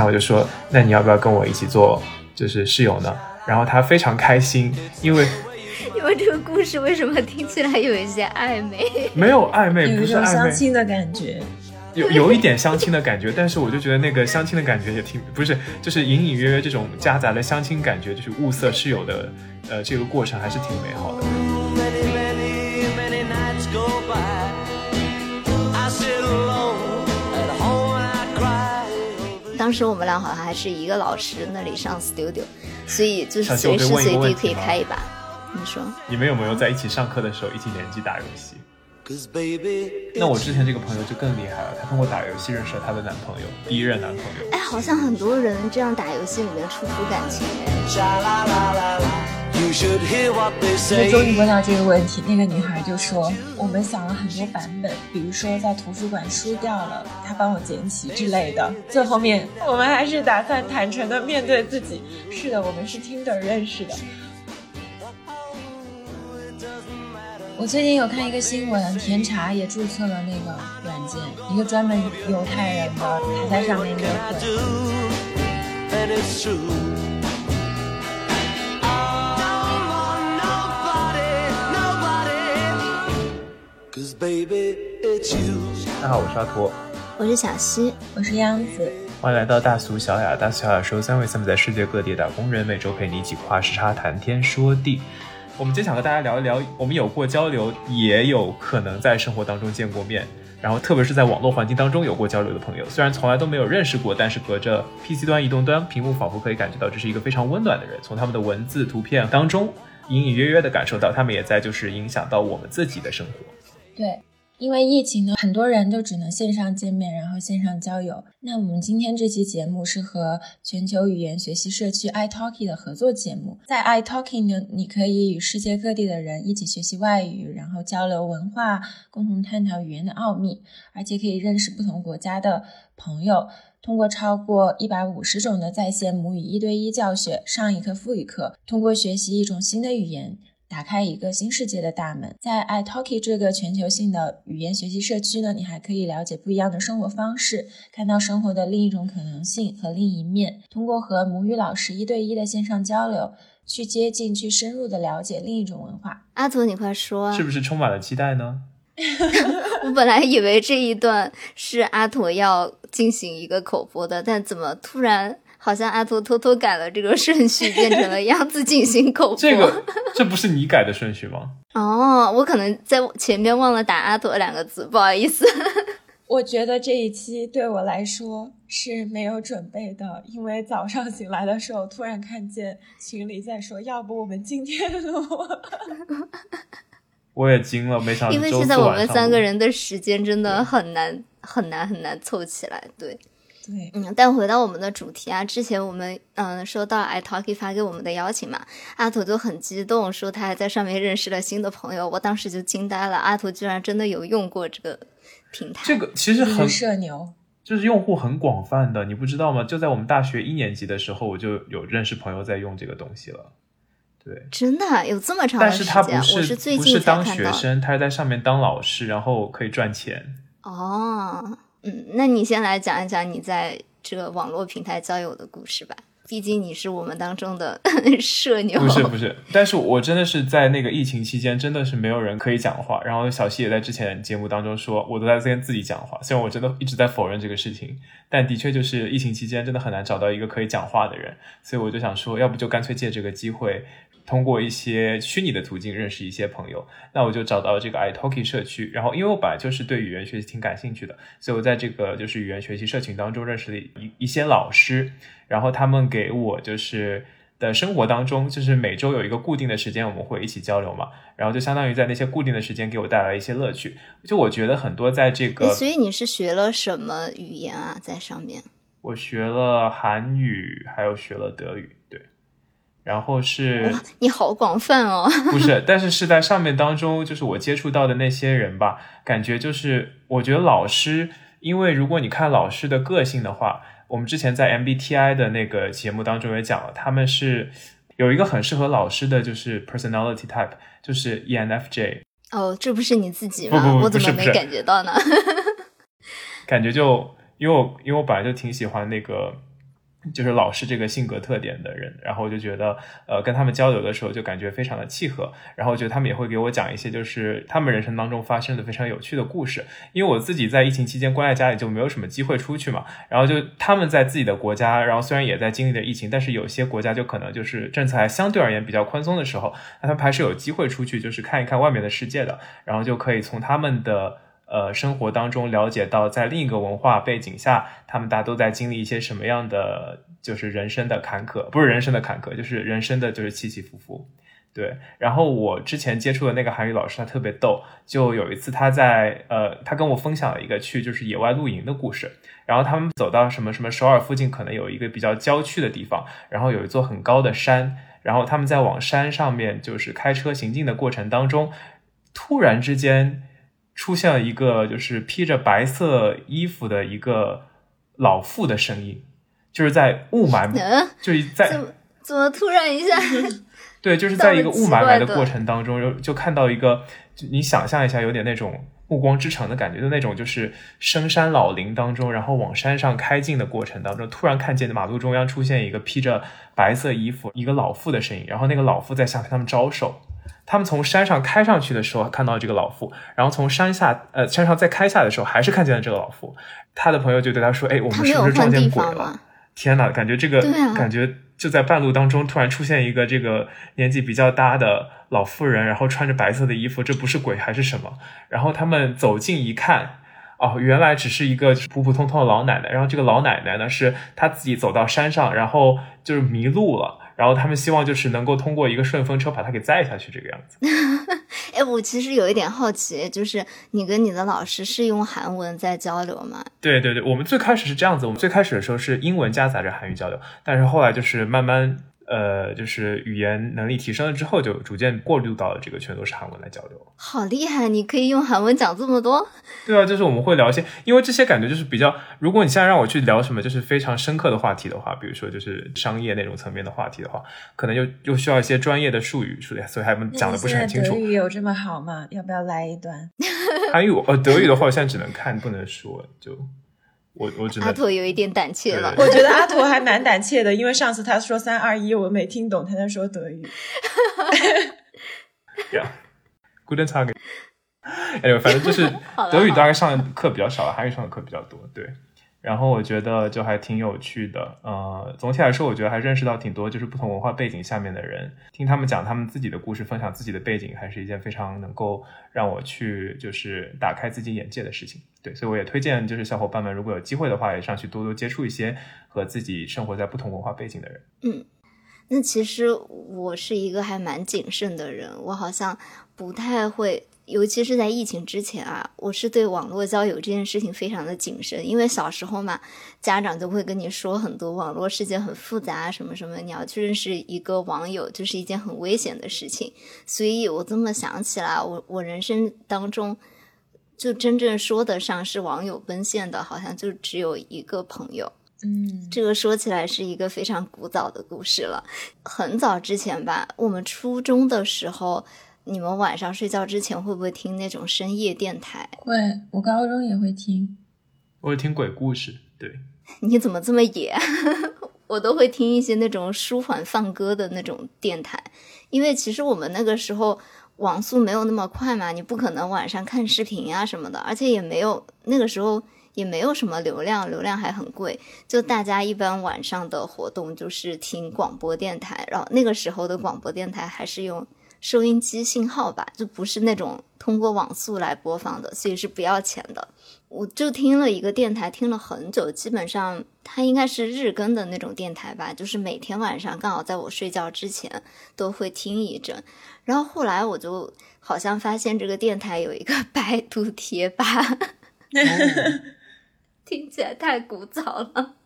他，我就说，那你要不要跟我一起做就是室友呢？然后他非常开心，因为 因为这个故事为什么听起来有一些暧昧？没有暧昧，不是暧昧，相亲的感觉。有有一点相亲的感觉，但是我就觉得那个相亲的感觉也挺不是，就是隐隐约约这种夹杂了相亲感觉，就是物色室友的，呃，这个过程还是挺美好的。当时我们俩好像还是一个老师那里上 studio，所以就是随时随地可以开一把。你说，你们有没有在一起上课的时候一起联机打游戏？那我之前这个朋友就更厉害了，她通过打游戏认识了她的男朋友，第一任男朋友。哎，好像很多人这样打游戏里面出出感情。那终于问到这个问题，那个女孩就说：“我们想了很多版本，比如说在图书馆输掉了，他帮我捡起之类的。最后面，我们还是打算坦诚的面对自己。是的，我们是 Tinder 认识的。”我最近有看一个新闻，甜茶也注册了那个软件，一个专门犹太人的，他在上面约会。大家好，我是阿驼，我是小西，我是央子，欢迎来到大俗小雅。大俗小雅收三位三位在世界各地打工人，每周陪你一起跨时差谈天说地。我们今天想和大家聊一聊，我们有过交流，也有可能在生活当中见过面，然后特别是在网络环境当中有过交流的朋友，虽然从来都没有认识过，但是隔着 PC 端、移动端屏幕，仿佛可以感觉到这是一个非常温暖的人。从他们的文字、图片当中，隐隐约约的感受到他们也在就是影响到我们自己的生活。对。因为疫情呢，很多人都只能线上见面，然后线上交友。那我们今天这期节目是和全球语言学习社区 iTalki 的合作节目。在 iTalki 呢，你可以与世界各地的人一起学习外语，然后交流文化，共同探讨语言的奥秘，而且可以认识不同国家的朋友。通过超过一百五十种的在线母语一对一教学，上一课复一课，通过学习一种新的语言。打开一个新世界的大门，在 iTalki 这个全球性的语言学习社区呢，你还可以了解不一样的生活方式，看到生活的另一种可能性和另一面。通过和母语老师一对一的线上交流，去接近、去深入的了解另一种文化。阿图，你快说，是不是充满了期待呢？我本来以为这一段是阿图要进行一个口播的，但怎么突然？好像阿图偷偷改了这个顺序，变成了样子进行口 播。这个这不是你改的顺序吗？哦，我可能在前面忘了打阿图两个字，不好意思。我觉得这一期对我来说是没有准备的，因为早上醒来的时候突然看见群里在说，要不我们今天录。我也惊了，没想到。因为现在我们三个人的时间真的很难很难很难凑起来，对。对，嗯，但回到我们的主题啊，之前我们嗯收到 iTalki 发给我们的邀请嘛，阿土就很激动，说他还在上面认识了新的朋友，我当时就惊呆了，阿土居然真的有用过这个平台，这个其实很社牛，就是用户很广泛的，你不知道吗？就在我们大学一年级的时候，我就有认识朋友在用这个东西了，对，真的有这么长的时间，我是最近不是当学生，他是在上面当老师，然后可以赚钱，哦。嗯，那你先来讲一讲你在这个网络平台交友的故事吧。毕竟你是我们当中的 社牛。不是不是，但是我真的是在那个疫情期间，真的是没有人可以讲话。然后小西也在之前节目当中说，我都在跟自己讲话。虽然我真的一直在否认这个事情，但的确就是疫情期间真的很难找到一个可以讲话的人。所以我就想说，要不就干脆借这个机会。通过一些虚拟的途径认识一些朋友，那我就找到了这个 iTalki 社区。然后，因为我本来就是对语言学习挺感兴趣的，所以我在这个就是语言学习社群当中认识了一一些老师。然后他们给我就是的生活当中，就是每周有一个固定的时间，我们会一起交流嘛。然后就相当于在那些固定的时间给我带来一些乐趣。就我觉得很多在这个，所以你是学了什么语言啊？在上面，我学了韩语，还有学了德语。然后是，你好广泛哦。不是，但是是在上面当中，就是我接触到的那些人吧，感觉就是我觉得老师，因为如果你看老师的个性的话，我们之前在 MBTI 的那个节目当中也讲了，他们是有一个很适合老师的就是 personality type，就是 ENFJ。哦，这不是你自己吗？我怎么没感觉到呢？感觉就因为我因为我本来就挺喜欢那个。就是老是这个性格特点的人，然后我就觉得，呃，跟他们交流的时候就感觉非常的契合，然后我觉得他们也会给我讲一些就是他们人生当中发生的非常有趣的故事，因为我自己在疫情期间关在家里就没有什么机会出去嘛，然后就他们在自己的国家，然后虽然也在经历着疫情，但是有些国家就可能就是政策还相对而言比较宽松的时候，那他们还是有机会出去，就是看一看外面的世界的，然后就可以从他们的。呃，生活当中了解到，在另一个文化背景下，他们大家都在经历一些什么样的，就是人生的坎坷，不是人生的坎坷，就是人生的就是起起伏伏。对，然后我之前接触的那个韩语老师，他特别逗，就有一次他在呃，他跟我分享了一个去就是野外露营的故事，然后他们走到什么什么首尔附近，可能有一个比较郊区的地方，然后有一座很高的山，然后他们在往山上面就是开车行进的过程当中，突然之间。出现了一个就是披着白色衣服的一个老妇的声音，就是在雾霾，就是在怎么突然一下？对，就是在一个雾霾霾的过程当中，就就看到一个，就你想象一下，有点那种暮光之城的感觉，就那种就是深山老林当中，然后往山上开进的过程当中，突然看见马路中央出现一个披着白色衣服一个老妇的身影，然后那个老妇在向他们招手。他们从山上开上去的时候看到这个老妇，然后从山下呃山上再开下的时候还是看见了这个老妇。他的朋友就对他说：“哎，我们是不是撞见鬼了？”天哪，感觉这个感觉就在半路当中突然出现一个这个年纪比较大的老妇人，然后穿着白色的衣服，这不是鬼还是什么？然后他们走近一看，哦，原来只是一个普普通通的老奶奶。然后这个老奶奶呢，是她自己走到山上，然后就是迷路了。然后他们希望就是能够通过一个顺风车把他给载下去，这个样子。哎，我其实有一点好奇，就是你跟你的老师是用韩文在交流吗？对对对，我们最开始是这样子，我们最开始的时候是英文夹杂着韩语交流，但是后来就是慢慢。呃，就是语言能力提升了之后，就逐渐过渡到了这个全都是韩文来交流。好厉害，你可以用韩文讲这么多。对啊，就是我们会聊一些，因为这些感觉就是比较，如果你现在让我去聊什么就是非常深刻的话题的话，比如说就是商业那种层面的话题的话，可能又又需要一些专业的术语，所以所以还讲的不是很清楚。德语有这么好吗？要不要来一段？韩语呃，德语的话我现在只能看不能说，就。我我觉得阿驼有一点胆怯了，我觉得阿驼还蛮胆怯的，因为上次他说三二一，我没听懂他在说德语。Yeah，Guten Tag。哎，反正就是 德语大概上的课比较少，韩语上的课比较多，对。然后我觉得就还挺有趣的，呃，总体来说，我觉得还认识到挺多就是不同文化背景下面的人，听他们讲他们自己的故事，分享自己的背景，还是一件非常能够让我去就是打开自己眼界的事情。对，所以我也推荐就是小伙伴们如果有机会的话，也上去多多接触一些和自己生活在不同文化背景的人。嗯，那其实我是一个还蛮谨慎的人，我好像不太会。尤其是在疫情之前啊，我是对网络交友这件事情非常的谨慎，因为小时候嘛，家长就会跟你说很多网络世界很复杂，什么什么，你要去认识一个网友就是一件很危险的事情。所以我这么想起来，我我人生当中就真正说得上是网友奔现的，好像就只有一个朋友。嗯，这个说起来是一个非常古早的故事了，很早之前吧，我们初中的时候。你们晚上睡觉之前会不会听那种深夜电台？会，我高中也会听。我会听鬼故事。对，你怎么这么野？我都会听一些那种舒缓放歌的那种电台，因为其实我们那个时候网速没有那么快嘛，你不可能晚上看视频啊什么的，而且也没有那个时候也没有什么流量，流量还很贵。就大家一般晚上的活动就是听广播电台，然后那个时候的广播电台还是用。收音机信号吧，就不是那种通过网速来播放的，所以是不要钱的。我就听了一个电台，听了很久，基本上它应该是日更的那种电台吧，就是每天晚上刚好在我睡觉之前都会听一阵。然后后来我就好像发现这个电台有一个百度贴吧，听起来太古早了。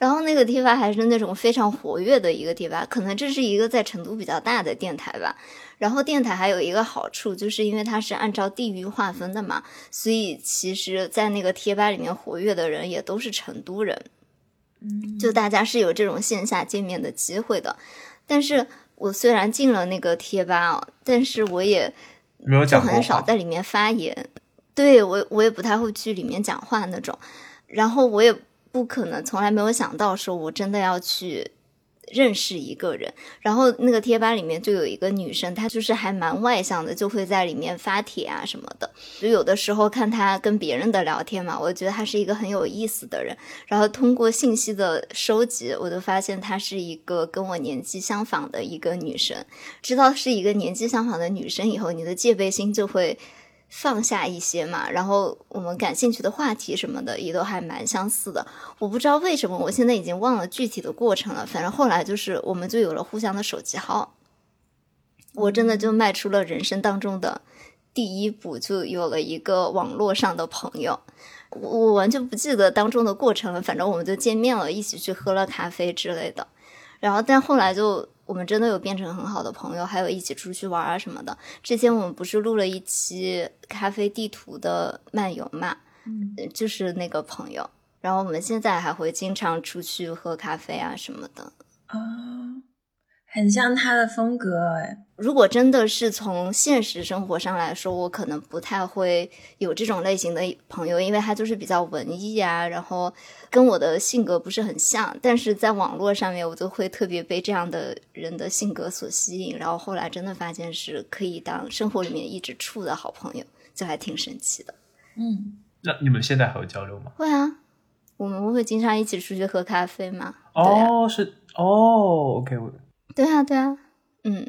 然后那个贴吧还是那种非常活跃的一个贴吧，可能这是一个在成都比较大的电台吧。然后电台还有一个好处，就是因为它是按照地域划分的嘛，所以其实，在那个贴吧里面活跃的人也都是成都人，嗯，就大家是有这种线下见面的机会的。但是我虽然进了那个贴吧，但是我也没有讲很少在里面发言，对我我也不太会去里面讲话那种，然后我也。不可能，从来没有想到说我真的要去。认识一个人，然后那个贴吧里面就有一个女生，她就是还蛮外向的，就会在里面发帖啊什么的。就有的时候看她跟别人的聊天嘛，我觉得她是一个很有意思的人。然后通过信息的收集，我就发现她是一个跟我年纪相仿的一个女生。知道是一个年纪相仿的女生以后，你的戒备心就会。放下一些嘛，然后我们感兴趣的话题什么的也都还蛮相似的。我不知道为什么，我现在已经忘了具体的过程了。反正后来就是我们就有了互相的手机号，我真的就迈出了人生当中的第一步，就有了一个网络上的朋友。我完全不记得当中的过程了，反正我们就见面了，一起去喝了咖啡之类的。然后但后来就。我们真的有变成很好的朋友，还有一起出去玩啊什么的。之前我们不是录了一期咖啡地图的漫游嘛，嗯，就是那个朋友。然后我们现在还会经常出去喝咖啡啊什么的。啊。很像他的风格哎。如果真的是从现实生活上来说，我可能不太会有这种类型的朋友，因为他就是比较文艺啊，然后跟我的性格不是很像。但是在网络上面，我就会特别被这样的人的性格所吸引，然后后来真的发现是可以当生活里面一直处的好朋友，就还挺神奇的。嗯，那你们现在还有交流吗？会啊，我们会经常一起出去喝咖啡嘛。哦，是哦，OK。对啊，对啊，嗯，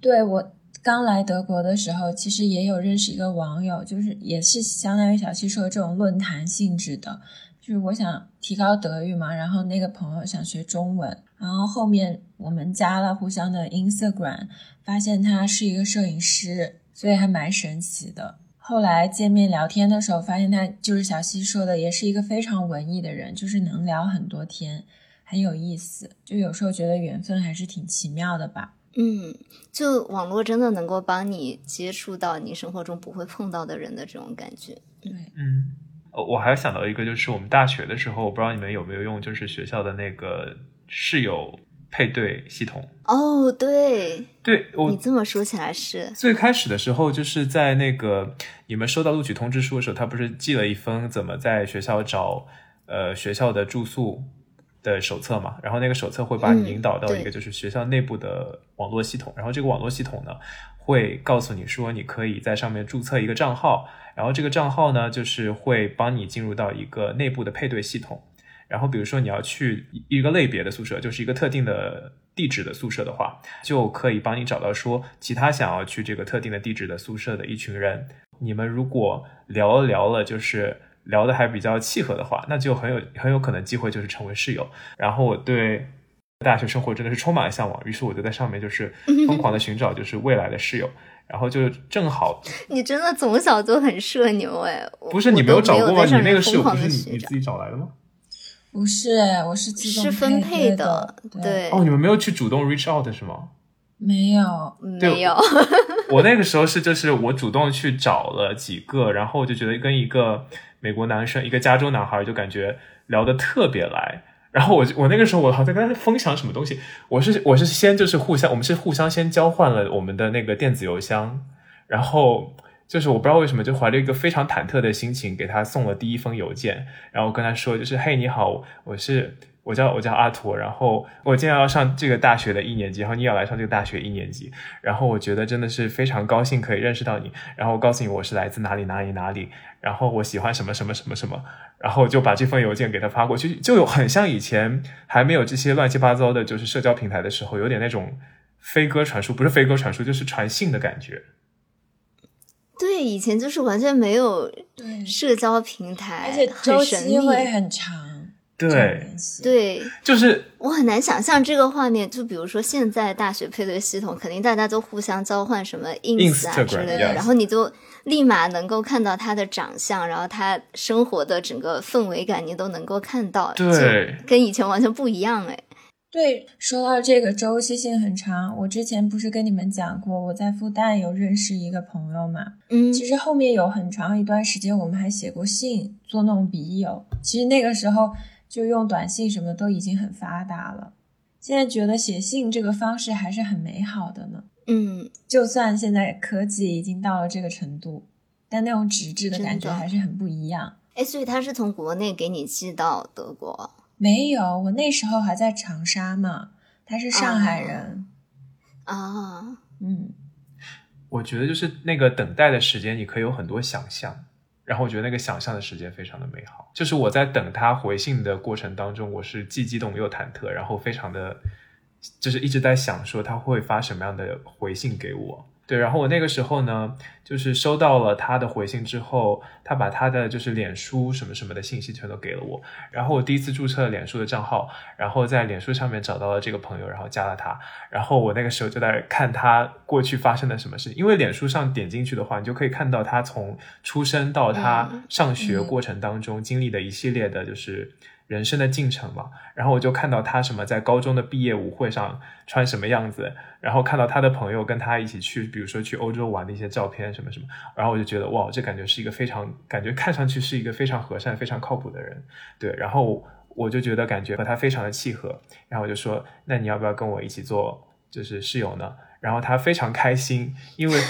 对我刚来德国的时候，其实也有认识一个网友，就是也是相当于小七说这种论坛性质的，就是我想提高德语嘛，然后那个朋友想学中文，然后后面我们加了互相的 Instagram，发现他是一个摄影师，所以还蛮神奇的。后来见面聊天的时候，发现他就是小西说的，也是一个非常文艺的人，就是能聊很多天。很有意思，就有时候觉得缘分还是挺奇妙的吧。嗯，就网络真的能够帮你接触到你生活中不会碰到的人的这种感觉。对，嗯，我还想到一个，就是我们大学的时候，我不知道你们有没有用，就是学校的那个室友配对系统。哦，对，对，你这么说起来是。最开始的时候，就是在那个你们收到录取通知书的时候，他不是寄了一封怎么在学校找呃学校的住宿。的手册嘛，然后那个手册会把你引导到一个就是学校内部的网络系统，然后这个网络系统呢会告诉你说你可以在上面注册一个账号，然后这个账号呢就是会帮你进入到一个内部的配对系统，然后比如说你要去一个类别的宿舍，就是一个特定的地址的宿舍的话，就可以帮你找到说其他想要去这个特定的地址的宿舍的一群人，你们如果聊了聊了就是。聊的还比较契合的话，那就很有很有可能机会就是成为室友。然后我对大学生活真的是充满了向往，于是我就在上面就是 疯狂的寻找就是未来的室友。然后就正好，你真的从小就很社牛哎？不是你没有找过吗？你那个室友不是你你自己找来的吗？不是，我是自动是分配的。对哦，你们没有去主动 reach out 是吗？没有，没有。我那个时候是就是我主动去找了几个，然后我就觉得跟一个。美国男生，一个加州男孩，就感觉聊得特别来。然后我我那个时候我好像跟他分享什么东西，我是我是先就是互相，我们是互相先交换了我们的那个电子邮箱，然后就是我不知道为什么就怀着一个非常忐忑的心情给他送了第一封邮件，然后跟他说就是嘿你好，我是。我叫我叫阿图，然后我今年要上这个大学的一年级，然后你也要来上这个大学一年级，然后我觉得真的是非常高兴可以认识到你，然后我告诉你我是来自哪里哪里哪里，然后我喜欢什么什么什么什么，然后就把这封邮件给他发过去，就有很像以前还没有这些乱七八糟的，就是社交平台的时候，有点那种飞鸽传书，不是飞鸽传书，就是传信的感觉。对，以前就是完全没有社交平台，而且周期会很长。对对，就是我很难想象这个画面。就比如说现在大学配对系统，肯定大家都互相交换什么 ins 啊之类的，然后你就立马能够看到他的长相，然后他生活的整个氛围感，你都能够看到。对，跟以前完全不一样哎。对，说到这个周期性很长，我之前不是跟你们讲过，我在复旦有认识一个朋友嘛？嗯，其实后面有很长一段时间，我们还写过信，做那种笔友。其实那个时候。就用短信什么都已经很发达了，现在觉得写信这个方式还是很美好的呢。嗯，就算现在科技已经到了这个程度，但那种纸质的感觉还是很不一样。哎，所以他是从国内给你寄到德国？没有，我那时候还在长沙嘛。他是上海人啊，嗯，我觉得就是那个等待的时间，你可以有很多想象。然后我觉得那个想象的时间非常的美好。就是我在等他回信的过程当中，我是既激动又忐忑，然后非常的，就是一直在想说他会发什么样的回信给我。对，然后我那个时候呢，就是收到了他的回信之后，他把他的就是脸书什么什么的信息全都给了我。然后我第一次注册了脸书的账号，然后在脸书上面找到了这个朋友，然后加了他。然后我那个时候就在看他过去发生了什么事情，因为脸书上点进去的话，你就可以看到他从出生到他上学过程当中经历的一系列的，就是。人生的进程嘛，然后我就看到他什么在高中的毕业舞会上穿什么样子，然后看到他的朋友跟他一起去，比如说去欧洲玩的一些照片什么什么，然后我就觉得哇，这感觉是一个非常感觉看上去是一个非常和善、非常靠谱的人，对，然后我就觉得感觉和他非常的契合，然后我就说，那你要不要跟我一起做就是室友呢？然后他非常开心，因为。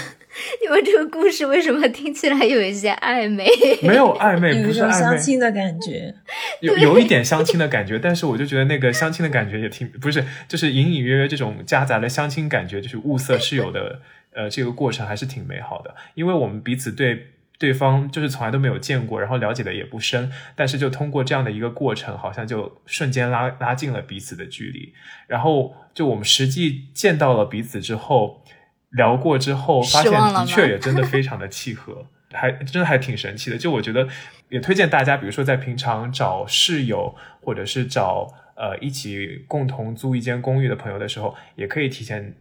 因为这个故事为什么听起来有一些暧昧？没有暧昧，不是暧昧，相亲的感觉，有 有一点相亲的感觉，但是我就觉得那个相亲的感觉也挺不是，就是隐隐约约这种夹杂的相亲感觉，就是物色室友的呃这个过程还是挺美好的，因为我们彼此对。对方就是从来都没有见过，然后了解的也不深，但是就通过这样的一个过程，好像就瞬间拉拉近了彼此的距离。然后就我们实际见到了彼此之后，聊过之后，发现的确也真的非常的契合，还真的还挺神奇的。就我觉得也推荐大家，比如说在平常找室友或者是找呃一起共同租一间公寓的朋友的时候，也可以提前。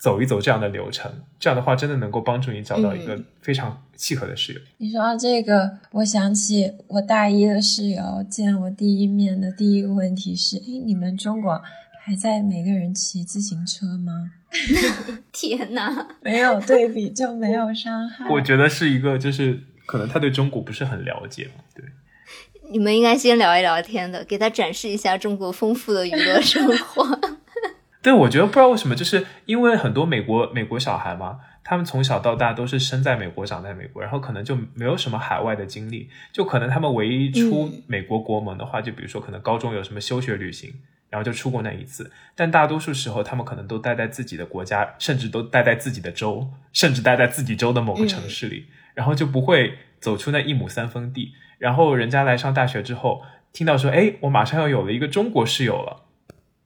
走一走这样的流程，这样的话真的能够帮助你找到一个非常契合的室友。你说到这个，我想起我大一的室友见我第一面的第一个问题是：哎，你们中国还在每个人骑自行车吗？天哪，没有对比就没有伤害。我觉得是一个，就是可能他对中国不是很了解嘛。对，你们应该先聊一聊天的，给他展示一下中国丰富的娱乐生活。对，我觉得不知道为什么，就是因为很多美国美国小孩嘛，他们从小到大都是生在美国，长在美国，然后可能就没有什么海外的经历，就可能他们唯一出美国国门的话，就比如说可能高中有什么休学旅行，然后就出过那一次，但大多数时候他们可能都待在自己的国家，甚至都待在自己的州，甚至待在自己州的某个城市里，然后就不会走出那一亩三分地。然后人家来上大学之后，听到说，哎，我马上要有了一个中国室友了。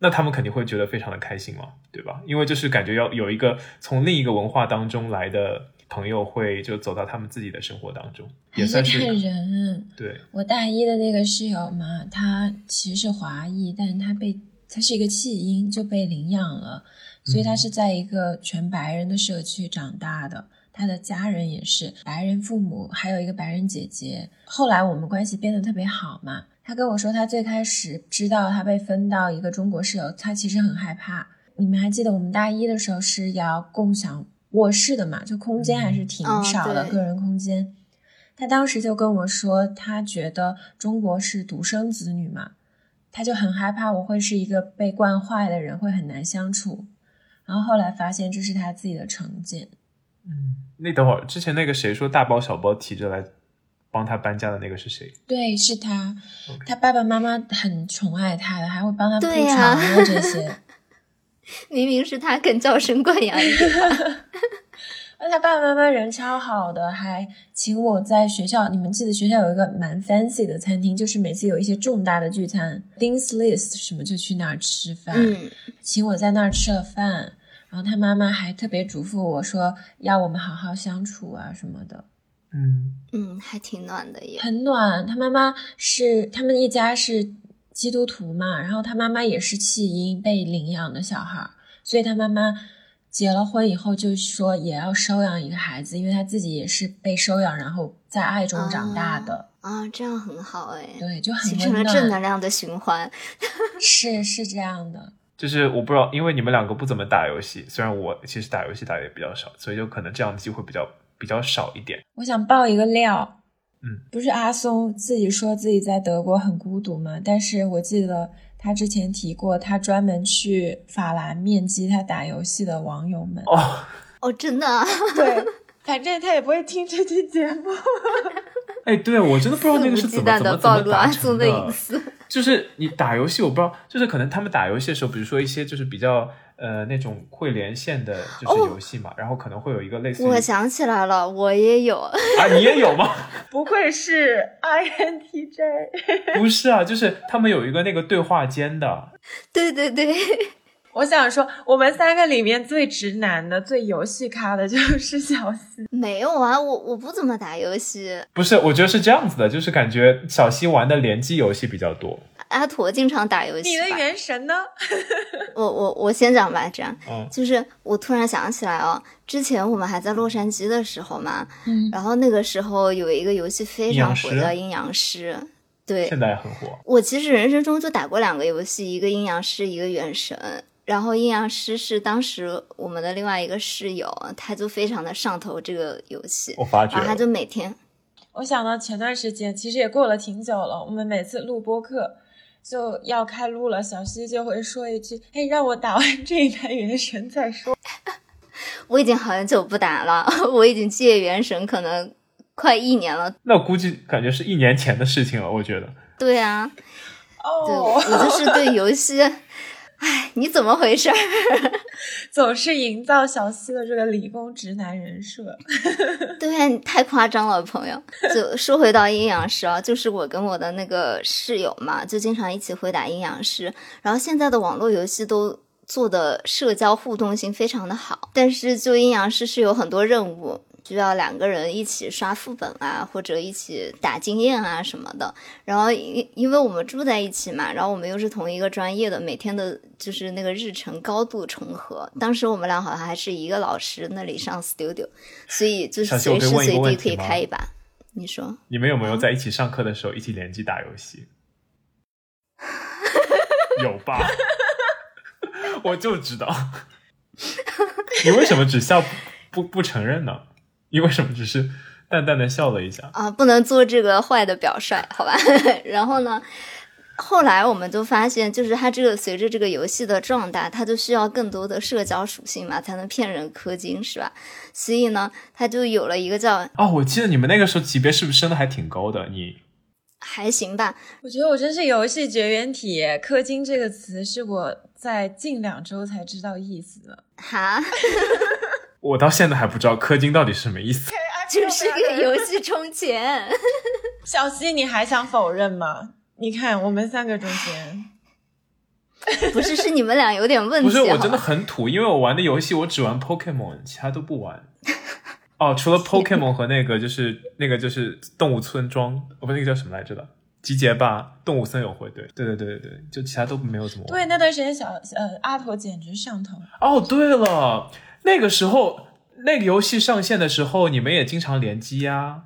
那他们肯定会觉得非常的开心嘛，对吧？因为就是感觉要有一个从另一个文化当中来的朋友，会就走到他们自己的生活当中，也算是看人。对我大一的那个室友嘛，他其实是华裔，但是他被他是一个弃婴，就被领养了，所以他是在一个全白人的社区长大的，他的家人也是白人父母，还有一个白人姐姐。后来我们关系变得特别好嘛。他跟我说，他最开始知道他被分到一个中国室友，他其实很害怕。你们还记得我们大一的时候是要共享卧室的嘛？就空间还是挺少的，个人空间。他当时就跟我说，他觉得中国是独生子女嘛，他就很害怕我会是一个被惯坏的人，会很难相处。然后后来发现这是他自己的成见。嗯，那等会儿之前那个谁说大包小包提着来。帮他搬家的那个是谁？对，是他。他爸爸妈妈很宠爱他的，还会帮他铺床这些。明明是他更娇生惯养一点。而他爸爸妈妈人超好的，还请我在学校。你们记得学校有一个蛮 fancy 的餐厅，就是每次有一些重大的聚餐，Things List 什么就去那儿吃饭。嗯，请我在那儿吃了饭，然后他妈妈还特别嘱咐我说，要我们好好相处啊什么的。嗯嗯，还挺暖的耶，很暖。他妈妈是他们一家是基督徒嘛，然后他妈妈也是弃婴被领养的小孩，所以他妈妈结了婚以后就说也要收养一个孩子，因为他自己也是被收养，然后在爱中长大的啊，这样很好哎，对，就很形成了正能量的循环，是是这样的。就是我不知道，因为你们两个不怎么打游戏，虽然我其实打游戏打的也比较少，所以就可能这样的机会比较。比较少一点。我想爆一个料，嗯，不是阿松自己说自己在德国很孤独吗？但是我记得他之前提过，他专门去法兰面基他打游戏的网友们。哦哦，真的？对，反正他也不会听这期节目。哎，对我真的不知道那个是怎么怎么怎么达成的。就是你打游戏，我不知道，就是可能他们打游戏的时候，比如说一些就是比较呃那种会连线的，就是游戏嘛，然后可能会有一个类似。我想起来了，我也有啊，你也有吗？不愧是 INTJ，不是啊，就是他们有一个那个对话间的。对对对。我想说，我们三个里面最直男的、最游戏咖的就是小西。没有啊，我我不怎么打游戏。不是，我觉得是这样子的，就是感觉小西玩的联机游戏比较多。阿驼经常打游戏。你的原神呢？我我我先讲吧，这样。嗯。就是我突然想起来哦，之前我们还在洛杉矶的时候嘛，嗯，然后那个时候有一个游戏非常火，叫《阴阳师》。对。现在也很火。我其实人生中就打过两个游戏，一个《阴阳师》，一个《原神》。然后阴阳师是当时我们的另外一个室友，他就非常的上头这个游戏，我发觉，然后他就每天，我想到前段时间，其实也过了挺久了，我们每次录播课就要开录了，小西就会说一句：“哎，让我打完这一盘原神再说。”我已经很久不打了，我已经戒原神可能快一年了。那估计感觉是一年前的事情了，我觉得。对啊，哦，我就是对游戏。哎，你怎么回事？总是营造小西的这个理工直男人设。对，你太夸张了，朋友。就说回到阴阳师啊，就是我跟我的那个室友嘛，就经常一起会打阴阳师。然后现在的网络游戏都做的社交互动性非常的好，但是就阴阳师是有很多任务。就要两个人一起刷副本啊，或者一起打经验啊什么的。然后因因为我们住在一起嘛，然后我们又是同一个专业的，每天的就是那个日程高度重合。当时我们俩好像还是一个老师那里上 studio，所以就是随时随地可以开一把。你说你们有没有在一起上课的时候一起联机打游戏？有吧？我就知道。你为什么只笑不不承认呢？你为什么只是淡淡的笑了一下啊？不能做这个坏的表率，好吧？然后呢，后来我们就发现，就是它这个随着这个游戏的壮大，它就需要更多的社交属性嘛，才能骗人氪金，是吧？所以呢，它就有了一个叫……哦，我记得你们那个时候级别是不是升的还挺高的？你还行吧？我觉得我真是游戏绝缘体，氪金这个词是我在近两周才知道意思的。哈。我到现在还不知道氪金到底是什么意思，就是个游戏充钱。小西，你还想否认吗？你看我们三个中间，不是是你们俩有点问题。不是我真的很土，因为我玩的游戏我只玩 Pokemon，其他都不玩。哦，除了 Pokemon 和那个就是那个就是动物村庄，哦不，那个叫什么来着的？集结吧，动物森友会。对对对对对对，就其他都没有怎么玩。对，那段时间小呃阿驼简直上头。哦，对了。那个时候，那个游戏上线的时候，你们也经常联机呀。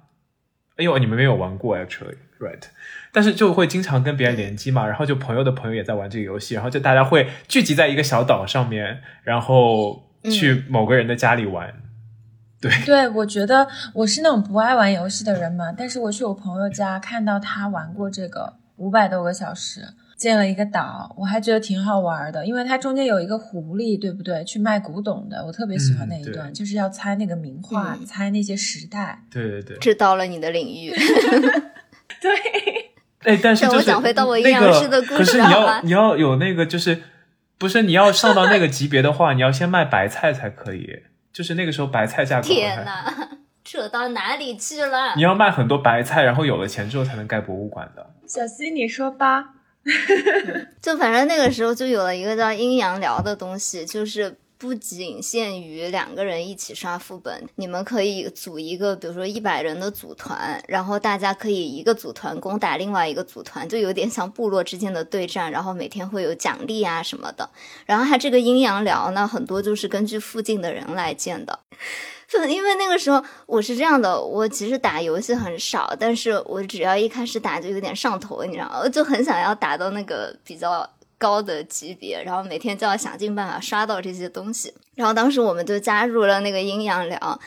哎呦，你们没有玩过，actually，right？但是就会经常跟别人联机嘛，然后就朋友的朋友也在玩这个游戏，然后就大家会聚集在一个小岛上面，然后去某个人的家里玩。对，对我觉得我是那种不爱玩游戏的人嘛，但是我去我朋友家看到他玩过这个五百多个小时。建了一个岛，我还觉得挺好玩的，因为它中间有一个狐狸，对不对？去卖古董的，我特别喜欢那一段，就是要猜那个名画，猜那些时代。对对对，知道了你的领域。对，哎，但是就是讲回到我阴阳师的故事，可是你要你要有那个，就是不是你要上到那个级别的话，你要先卖白菜才可以，就是那个时候白菜价格。天哪，扯到哪里去了？你要卖很多白菜，然后有了钱之后才能盖博物馆的。小西，你说吧。就反正那个时候就有了一个叫阴阳聊的东西，就是不仅限于两个人一起刷副本，你们可以组一个，比如说一百人的组团，然后大家可以一个组团攻打另外一个组团，就有点像部落之间的对战，然后每天会有奖励啊什么的。然后它这个阴阳聊呢，很多就是根据附近的人来建的。因为那个时候我是这样的，我其实打游戏很少，但是我只要一开始打就有点上头，你知道吗？就很想要打到那个比较高的级别，然后每天就要想尽办法刷到这些东西。然后当时我们就加入了那个阴阳聊，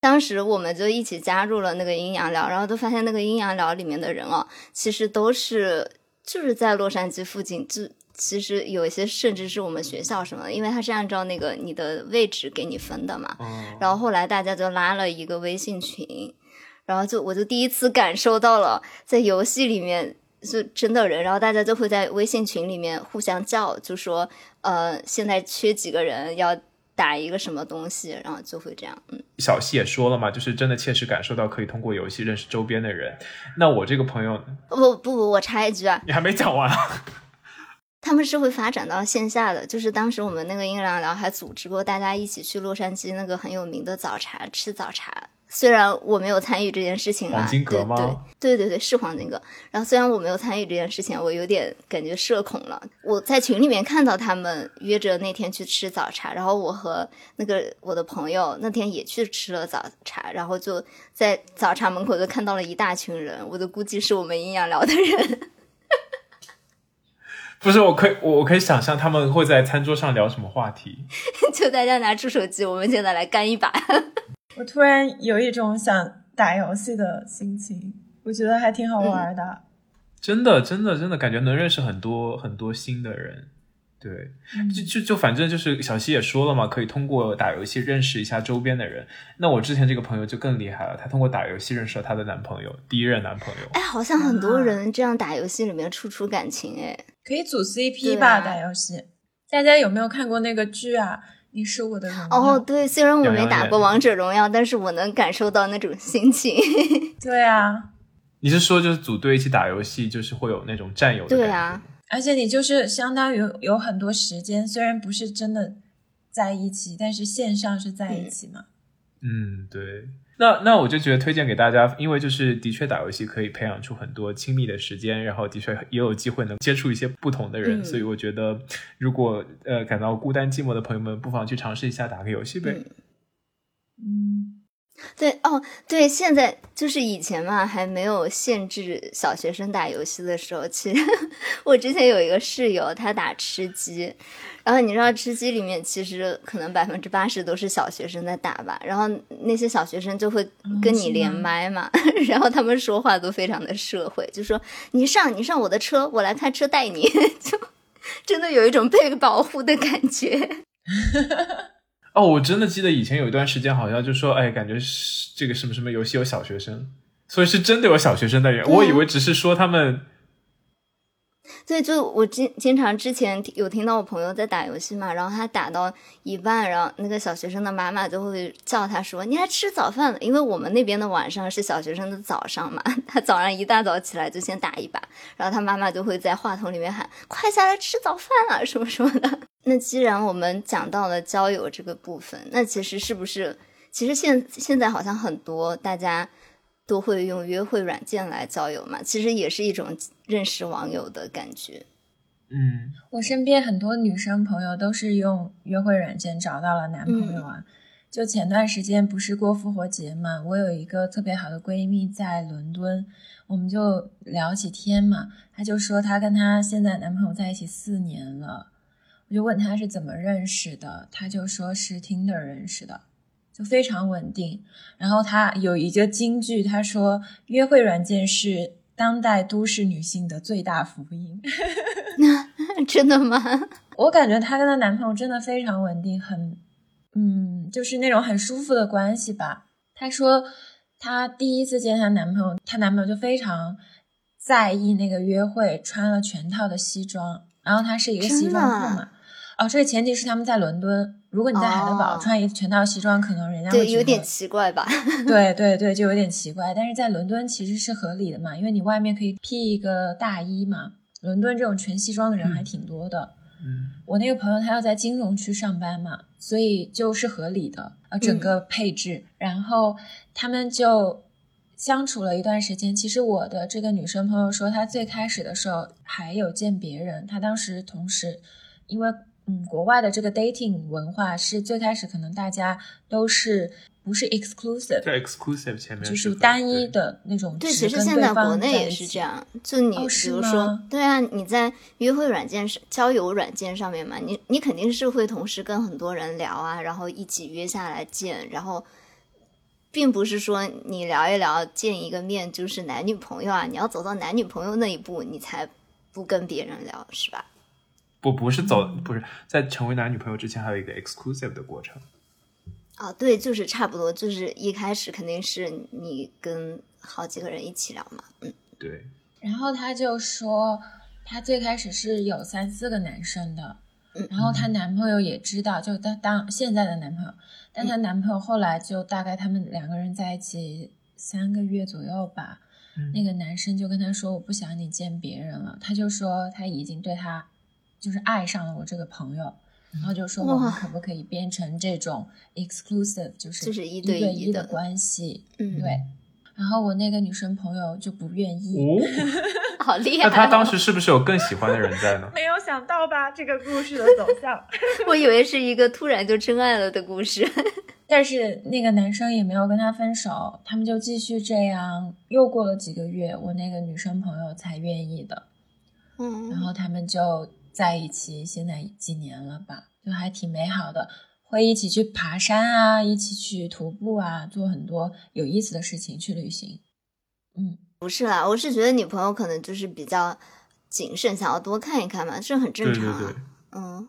当时我们就一起加入了那个阴阳聊，然后都发现那个阴阳聊里面的人哦，其实都是就是在洛杉矶附近就。其实有一些甚至是我们学校什么的，因为它是按照那个你的位置给你分的嘛。然后后来大家就拉了一个微信群，然后就我就第一次感受到了在游戏里面是真的人，然后大家就会在微信群里面互相叫，就说呃现在缺几个人要打一个什么东西，然后就会这样。嗯，小西也说了嘛，就是真的切实感受到可以通过游戏认识周边的人。那我这个朋友，不不不，我插一句啊，你还没讲完。他们是会发展到线下的，就是当时我们那个音量聊还组织过大家一起去洛杉矶那个很有名的早茶吃早茶。虽然我没有参与这件事情啊，黄金阁吗？对对对对，是黄金阁。然后虽然我没有参与这件事情，我有点感觉社恐了。我在群里面看到他们约着那天去吃早茶，然后我和那个我的朋友那天也去吃了早茶，然后就在早茶门口就看到了一大群人，我都估计是我们阴阳聊的人。不是，我可以，我我可以想象他们会在餐桌上聊什么话题。就大家拿出手机，我们现在来干一把。我突然有一种想打游戏的心情，我觉得还挺好玩的。真的，真的，真的感觉能认识很多很多新的人。对，就就就反正就是小溪也说了嘛，可以通过打游戏认识一下周边的人。那我之前这个朋友就更厉害了，她通过打游戏认识了她的男朋友，第一任男朋友。哎，好像很多人这样打游戏里面处处感情，哎，可以组 CP 吧？打游戏，大家有没有看过那个剧啊？你是我的荣耀哦，对，虽然我没打过王者荣耀，但是我能感受到那种心情。对啊，你是说就是组队一起打游戏，就是会有那种战友的对啊，而且你就是相当于有很多时间，虽然不是真的在一起，但是线上是在一起嘛。嗯，对。那那我就觉得推荐给大家，因为就是的确打游戏可以培养出很多亲密的时间，然后的确也有机会能接触一些不同的人，所以我觉得如果呃感到孤单寂寞的朋友们，不妨去尝试一下打个游戏呗。嗯。对哦，对，现在就是以前嘛，还没有限制小学生打游戏的时候，其实 我之前有一个室友，他打吃鸡，然后你知道吃鸡里面其实可能百分之八十都是小学生在打吧，然后那些小学生就会跟你连麦嘛，然后他们说话都非常的社会，就说你上你上我的车，我来开车带你，就真的有一种被保护的感觉。哦，我真的记得以前有一段时间，好像就说，哎，感觉是这个什么什么游戏有小学生，所以是真的有小学生在演。我以为只是说他们。对，就我经经常之前有听到我朋友在打游戏嘛，然后他打到一半，然后那个小学生的妈妈就会叫他说：“你来吃早饭了。”因为我们那边的晚上是小学生的早上嘛，他早上一大早起来就先打一把，然后他妈妈就会在话筒里面喊：“快下来吃早饭了，什么什么的。”那既然我们讲到了交友这个部分，那其实是不是，其实现现在好像很多大家。都会用约会软件来交友嘛？其实也是一种认识网友的感觉。嗯，我身边很多女生朋友都是用约会软件找到了男朋友啊。就前段时间不是过复活节嘛，我有一个特别好的闺蜜在伦敦，我们就聊起天嘛。她就说她跟她现在男朋友在一起四年了，我就问她是怎么认识的，她就说是 Tinder 认识的。就非常稳定，然后她有一个金句，她说：“约会软件是当代都市女性的最大福音。”真的吗？我感觉她跟她男朋友真的非常稳定，很，嗯，就是那种很舒服的关系吧。她说，她第一次见她男朋友，她男朋友就非常在意那个约会，穿了全套的西装，然后他是一个西装控嘛。哦，这个前提是他们在伦敦。如果你在海德堡穿一全套西装，可能人家会觉得有点奇怪吧？对对对，就有点奇怪。但是在伦敦其实是合理的嘛，因为你外面可以披一个大衣嘛。伦敦这种全西装的人还挺多的。嗯，我那个朋友他要在金融区上班嘛，所以就是合理的啊，整个配置。然后他们就相处了一段时间。其实我的这个女生朋友说，她最开始的时候还有见别人，她当时同时因为。嗯，国外的这个 dating 文化是最开始可能大家都是不是 exclusive，在 exclusive 前面就是单一的那种。对，其实现在国内也是这样。就你比如说，对啊，你在约会软件上、交友软件上面嘛，你你肯定是会同时跟很多人聊啊，然后一起约下来见，然后并不是说你聊一聊见一个面就是男女朋友啊，你要走到男女朋友那一步，你才不跟别人聊，是吧？不不是走，不是在成为男女朋友之前，还有一个 exclusive 的过程。啊，对，就是差不多，就是一开始肯定是你跟好几个人一起聊嘛，嗯，对。然后他就说，他最开始是有三四个男生的，嗯。然后她男朋友也知道，就当当现在的男朋友，但她男朋友后来就大概他们两个人在一起三个月左右吧，嗯。那个男生就跟她说，我不想你见别人了，他就说他已经对她就是爱上了我这个朋友。然后就说我们可不可以变成这种 exclusive，就是就是一一对一的一的关系？嗯对。然后我那个女生朋友就不愿意，哦，好厉害、那他当时是不是有更喜欢的人在呢？没有想到吧？这个故事的走向。我以为是一个突然就真爱了的故事。但是那个男生也没有跟她分手，他们就继续这样。又过了几个月，我那个女生朋友才愿意的，嗯，然后他们就在一起，现在几年了吧，就还挺美好的。会一起去爬山啊，一起去徒步啊，做很多有意思的事情，去旅行。嗯，不是啦，我是觉得女朋友可能就是比较谨慎，想要多看一看嘛，这很正对对常啊。对嗯，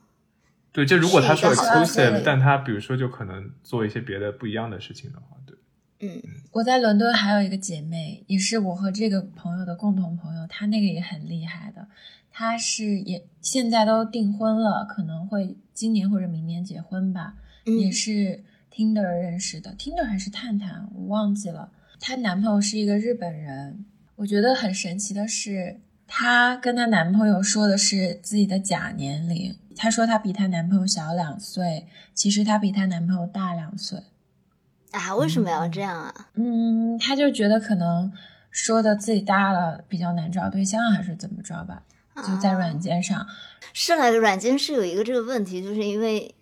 对，就如果他说是好的 exclusive，但他比如说就可能做一些别的不一样的事情的话，对，嗯，我在伦敦还有一个姐妹，也是我和这个朋友的共同朋友，她那个也很厉害的，她是也现在都订婚了，可能会今年或者明年结婚吧，嗯也是 Tinder 认识的，Tinder 还是探探，我忘记了。她男朋友是一个日本人，我觉得很神奇的是，她跟她男朋友说的是自己的假年龄，她说她比她男朋友小两岁，其实她比她男朋友大两岁。啊，为什么要这样啊？嗯，她就觉得可能说的自己大了比较难找对象，还是怎么着吧？就在啊。软件上，是了，软件是有一个这个问题，就是因为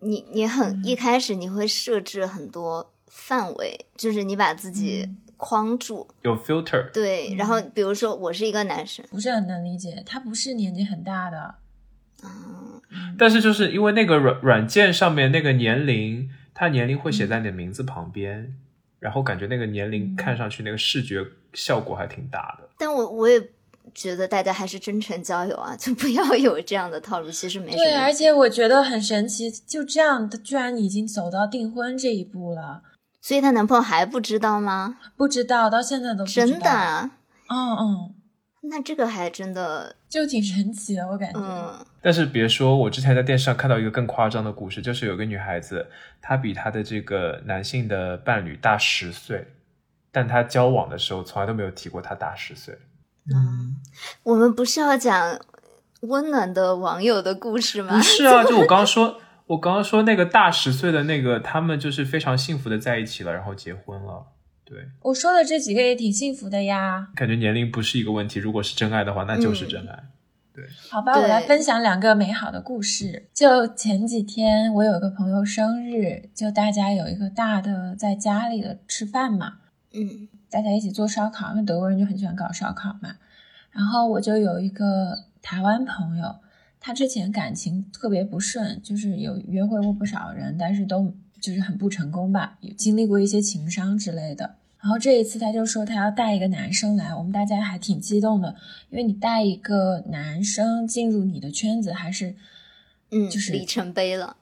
你你很、嗯。一开始你会设置很多范围，就是你把自己嗯。框住，有 filter，对。然后比如说我是一个男生，不是很能理解。他不是年纪很大的，嗯，但是就是因为那个软软件上面那个年龄，它年龄会写在你的名字旁边，然后感觉那个年龄嗯。看上去那个视觉效果还挺大的。但我我也觉得大家还是真诚交友啊，就不要有这样的套路，其实没什么。对，而且我觉得很神奇，就这样，他居然已经走到订婚这一步了。所以她男朋友还不知道吗？不知道到现在都不知道真的、，啊？嗯嗯，那这个还真的，就挺神奇的，我感觉。嗯但是别说，我之前在电视上看到一个更夸张的故事，就是有个女孩子，她比她的这个男性的伴侣大十岁，但她交往的时候从来都没有提过她大十岁。嗯，我们不是要讲温暖的网友的故事吗？不是啊，就我刚刚说，我刚刚说那个大十岁的那个，他们就是非常幸福的在一起了，然后结婚了。对，我说的这几个也挺幸福的呀。感觉年龄不是一个问题，如果是真爱的话，那就是真爱。好吧，我来分享两个美好的故事。就前几天，我有一个朋友生日，就大家有一个大的在家里的吃饭嘛，嗯大家一起做烧烤，因为德国人就很喜欢搞烧烤嘛。然后我就有一个台湾朋友，他之前感情特别不顺，就是有约会过不少人，但是都就是很不成功吧，有经历过一些情伤之类的。然后这一次他就说他要带一个男生来，我们大家还挺激动的，因为你带一个男生进入你的圈子还是嗯，就是里程碑了。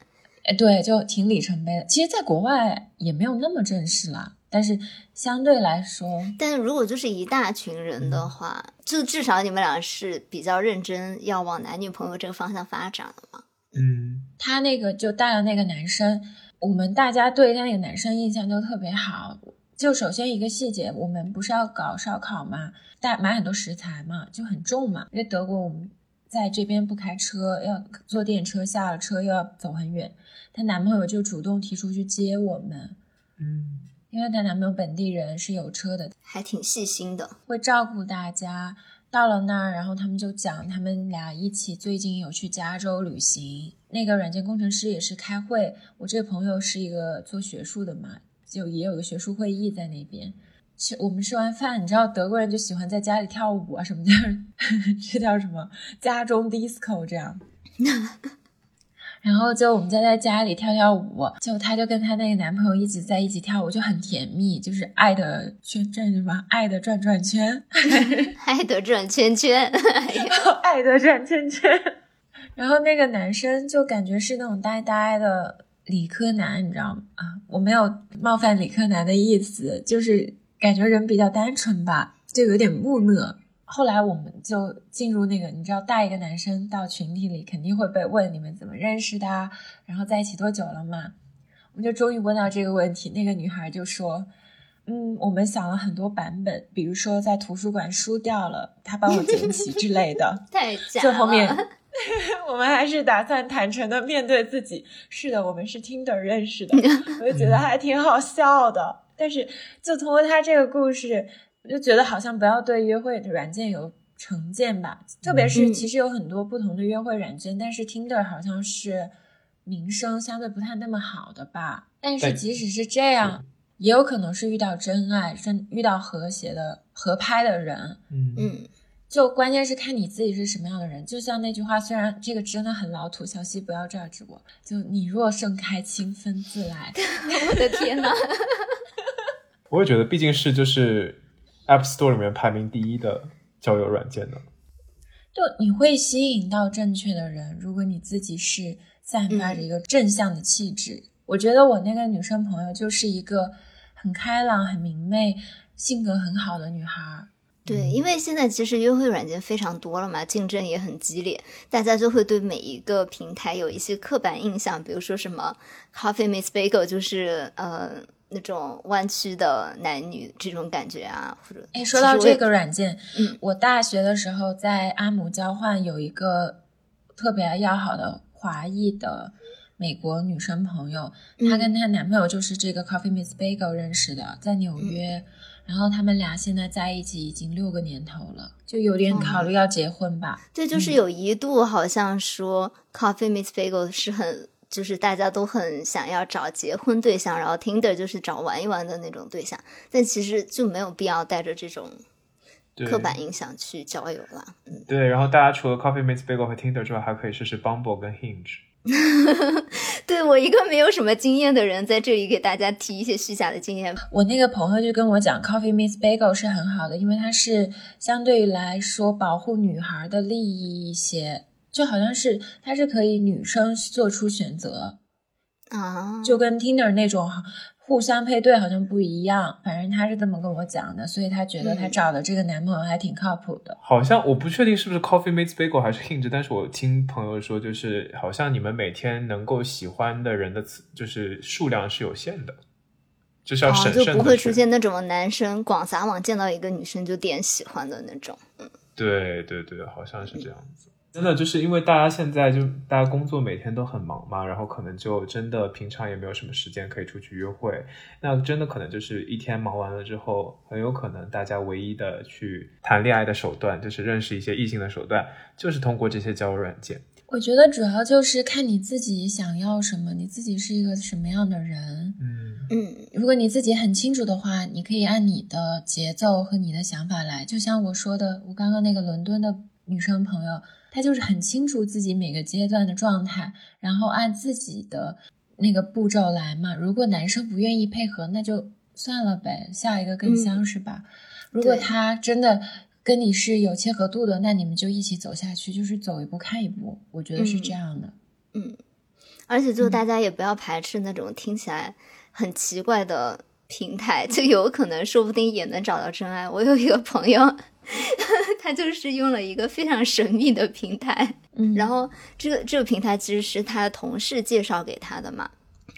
哎，对，就挺里程碑的。其实，在国外也没有那么正式啦，但是相对来说，但是如果就是一大群人的话，就至少你们俩是比较认真要往男女朋友这个方向发展的嘛。嗯，他那个就带了那个男生，我们大家对那个男生印象就特别好。就首先一个细节，我们不是要搞烧烤嘛，带买很多食材嘛，就很重嘛。因为德国我们在这边不开车，要坐电车，下了车又要走很远。她男朋友就主动提出去接我们，嗯，因为她男朋友本地人是有车的，还挺细心的。会照顾大家。到了那儿，然后他们就讲他们俩一起最近有去加州旅行。那个软件工程师也是开会，我这个朋友是一个做学术的嘛，就也有个学术会议在那边。吃我们吃完饭，你知道德国人就喜欢在家里跳舞啊，什么叫 这叫什么家中 disco 这样。然后就我们就在家里跳跳舞，就她就跟她那个男朋友一起在一起跳舞，就很甜蜜，就是爱的圈转什么爱的转转圈，爱的转圈圈，爱的转圈圈。然后那个男生就感觉是那种呆呆的，理科男，你知道吗？啊，我没有冒犯理科男的意思，就是感觉人比较单纯吧，就有点木讷。后来我们就进入那个，你知道，带一个男生到群体里，肯定会被问你们怎么认识的，然后在一起多久了嘛？我们就终于问到这个问题，那个女孩就说：“嗯，我们想了很多版本，比如说在图书馆输掉了，他帮我捡起之类的。太假了。”最后面，我们还是打算坦诚的面对自己。是的，我们是 Tinder 认识的，我就觉得还挺好笑的。但是，就通过他这个故事。我就觉得好像不要对约会的软件有成见吧，特别是其实有很多不同的约会软件，但是 Tinder 好像是名声相对不太那么好的吧。但是即使是这样，也有可能是遇到真爱，真遇到和谐的合拍的人。嗯嗯，就关键是看你自己是什么样的人。就像那句话，虽然这个真的很老土，小溪不要这样直播。就你若盛开，清风自来。我的天呐。我也觉得，毕竟是就是。App Store 里面排名第一的交友软件呢？就你会吸引到正确的人，如果你自己是散发着一个正向的气质。我觉得我那个女生朋友就是一个很开朗、很明媚、性格很好的女孩。对，因为现在其实约会软件非常多了嘛，竞争也很激烈，大家就会对每一个平台有一些刻板印象，比如说什么 Coffee Miss Bagel，就是呃。那种弯曲的男女这种感觉啊，或者哎，说到这个软件，嗯，我大学的时候在阿姆交换，有一个特别要好的华裔的美国女生朋友，她跟她男朋友就是这个 Coffee Miss Bagel 认识的，在纽约，然后他们俩现在在一起已经六个年头了，就有点考虑要结婚吧。对，就是有一度好像说 Coffee Miss Bagel 是很。就是大家都很想要找结婚对象，然后 Tinder 就是找玩一玩的那种对象，但其实就没有必要带着这种刻板印象去交友了。嗯，对。然后大家除了 Coffee Meets Bagel 和 Tinder 之外，还可以试试 Bumble 跟 Hinge。对我一个没有什么经验的人，在这里给大家提一些虚假的经验。我那个朋友就跟我讲，Coffee Meets Bagel 是很好的，因为它是相对于来说保护女孩的利益一些。就好像是它是可以女生做出选择啊，就跟 Tinder 那种互相配对好像不一样。反正他是这么跟我讲的，所以他觉得他找的这个男朋友还挺靠谱的。好像我不确定是不是 Coffee Meets Bagel 还是 Hinge，但是我听朋友说，就是好像你们每天能够喜欢的人的就是数量是有限的，就是要审慎就不会出现那种男生广撒网见到一个女生就点喜欢的那种。嗯，对对对，好像是这样子。真的就是因为大家现在就大家工作每天都很忙嘛，然后可能就真的平常也没有什么时间可以出去约会。那真的可能就是一天忙完了之后，很有可能大家唯一的去谈恋爱的手段，就是认识一些异性的手段，就是通过这些交友软件。我觉得主要就是看你自己想要什么，你自己是一个什么样的人。嗯嗯，如果你自己很清楚的话，你可以按你的节奏和你的想法来。就像我说的，我刚刚那个伦敦的女生朋友。他就是很清楚自己每个阶段的状态，然后按自己的那个步骤来嘛。如果男生不愿意配合，那就算了呗，下一个更香是吧？如果他真的跟你是有切合度的，那你们就一起走下去，就是走一步看一步。我觉得是这样的。嗯，而且就大家也不要排斥那种听起来很奇怪的平台，就有可能说不定也能找到真爱。我有一个朋友。他就是用了一个非常神秘的平台，嗯，然后这个这个平台其实是他的同事介绍给他的嘛，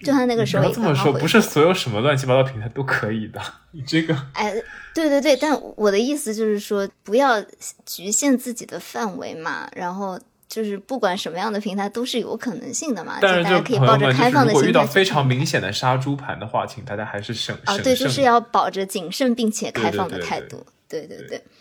就他那个时候这么说，不是所有什么乱七八糟平台都可以的，你这个，哎，对对对，但我的意思就是说，不要局限自己的范围嘛，然后就是不管什么样的平台都是有可能性的嘛，但是大家可以抱着开放的心态。如果遇到非常明显的杀猪盘的话，请大家还是审啊，对，就是要保着谨慎并且开放的态度。对对对，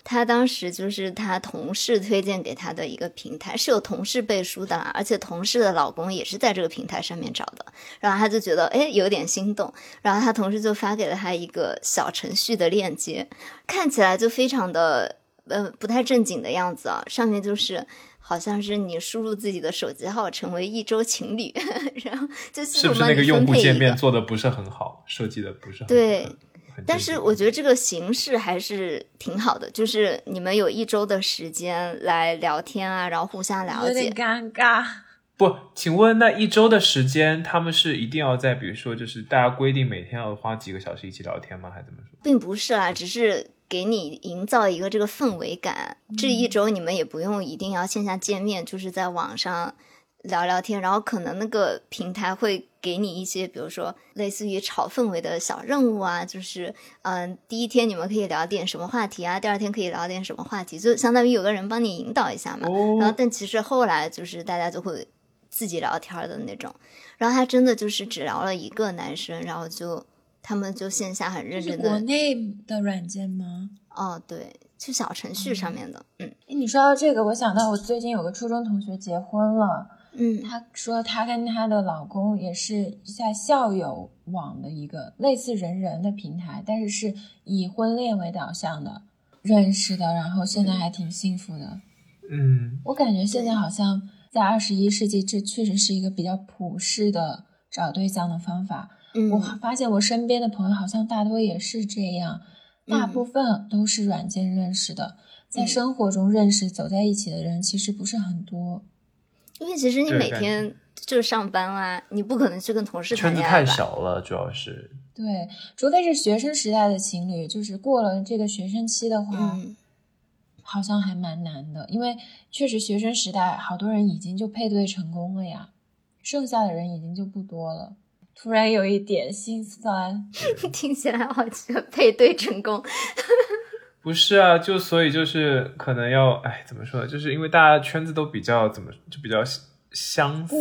他当时就是他同事推荐给他的一个平台，是有同事背书的，而且同事的老公也是在这个平台上面找的，然后他就觉得哎有点心动，然后他同事就发给了他一个小程序的链接，看起来就非常的呃不太正经的样子啊，上面就是好像是你输入自己的手机号成为一周情侣，然后就是不是那个用户界面做的不是很好，设计的不是很对。但是我觉得这个形式还是挺好的，就是你们有一周的时间来聊天啊，然后互相了解。有点尴尬。不，请问那一周的时间，他们是一定要在，比如说，就是大家规定每天要花几个小时一起聊天吗？还是怎么说？并不是啦，只是给你营造一个这个氛围感。这一周你们也不用一定要线下见面，就是在网上聊聊天，然后可能那个平台会给你一些，比如说类似于炒氛围的小任务啊，就是嗯，第一天你们可以聊点什么话题啊，第二天可以聊点什么话题，就相当于有个人帮你引导一下嘛。然后，但其实后来就是大家就会。自己聊天的那种，然后他真的就是只聊了一个男生，然后就他们就线下很认真的。国内的软件吗？哦，对，就小程序上面的。嗯，你说到这个，我想到我最近有个初中同学结婚了。嗯，她说她跟她的老公也是在校友网的一个类似人人的平台，但是是以婚恋为导向的认识的，然后现在还挺幸福的。嗯，我感觉现在好像。在二十一世纪，这确实是一个比较普世的找对象的方法。嗯，我发现我身边的朋友好像大多也是这样，大部分都是软件认识的，在生活中认识走在一起的人其实不是很多。因为其实你每天就是上班啊，你不可能去跟同事圈子太小了，主要是对，除非是学生时代的情侣，就是过了这个学生期的话。好像还蛮难的，因为确实学生时代好多人已经就配对成功了呀，剩下的人已经就不多了。突然有一点心酸，听起来好像配对成功。不是啊，就所以就是可能要哎，怎么说呢？就是因为大家圈子都比较怎么就比较相似。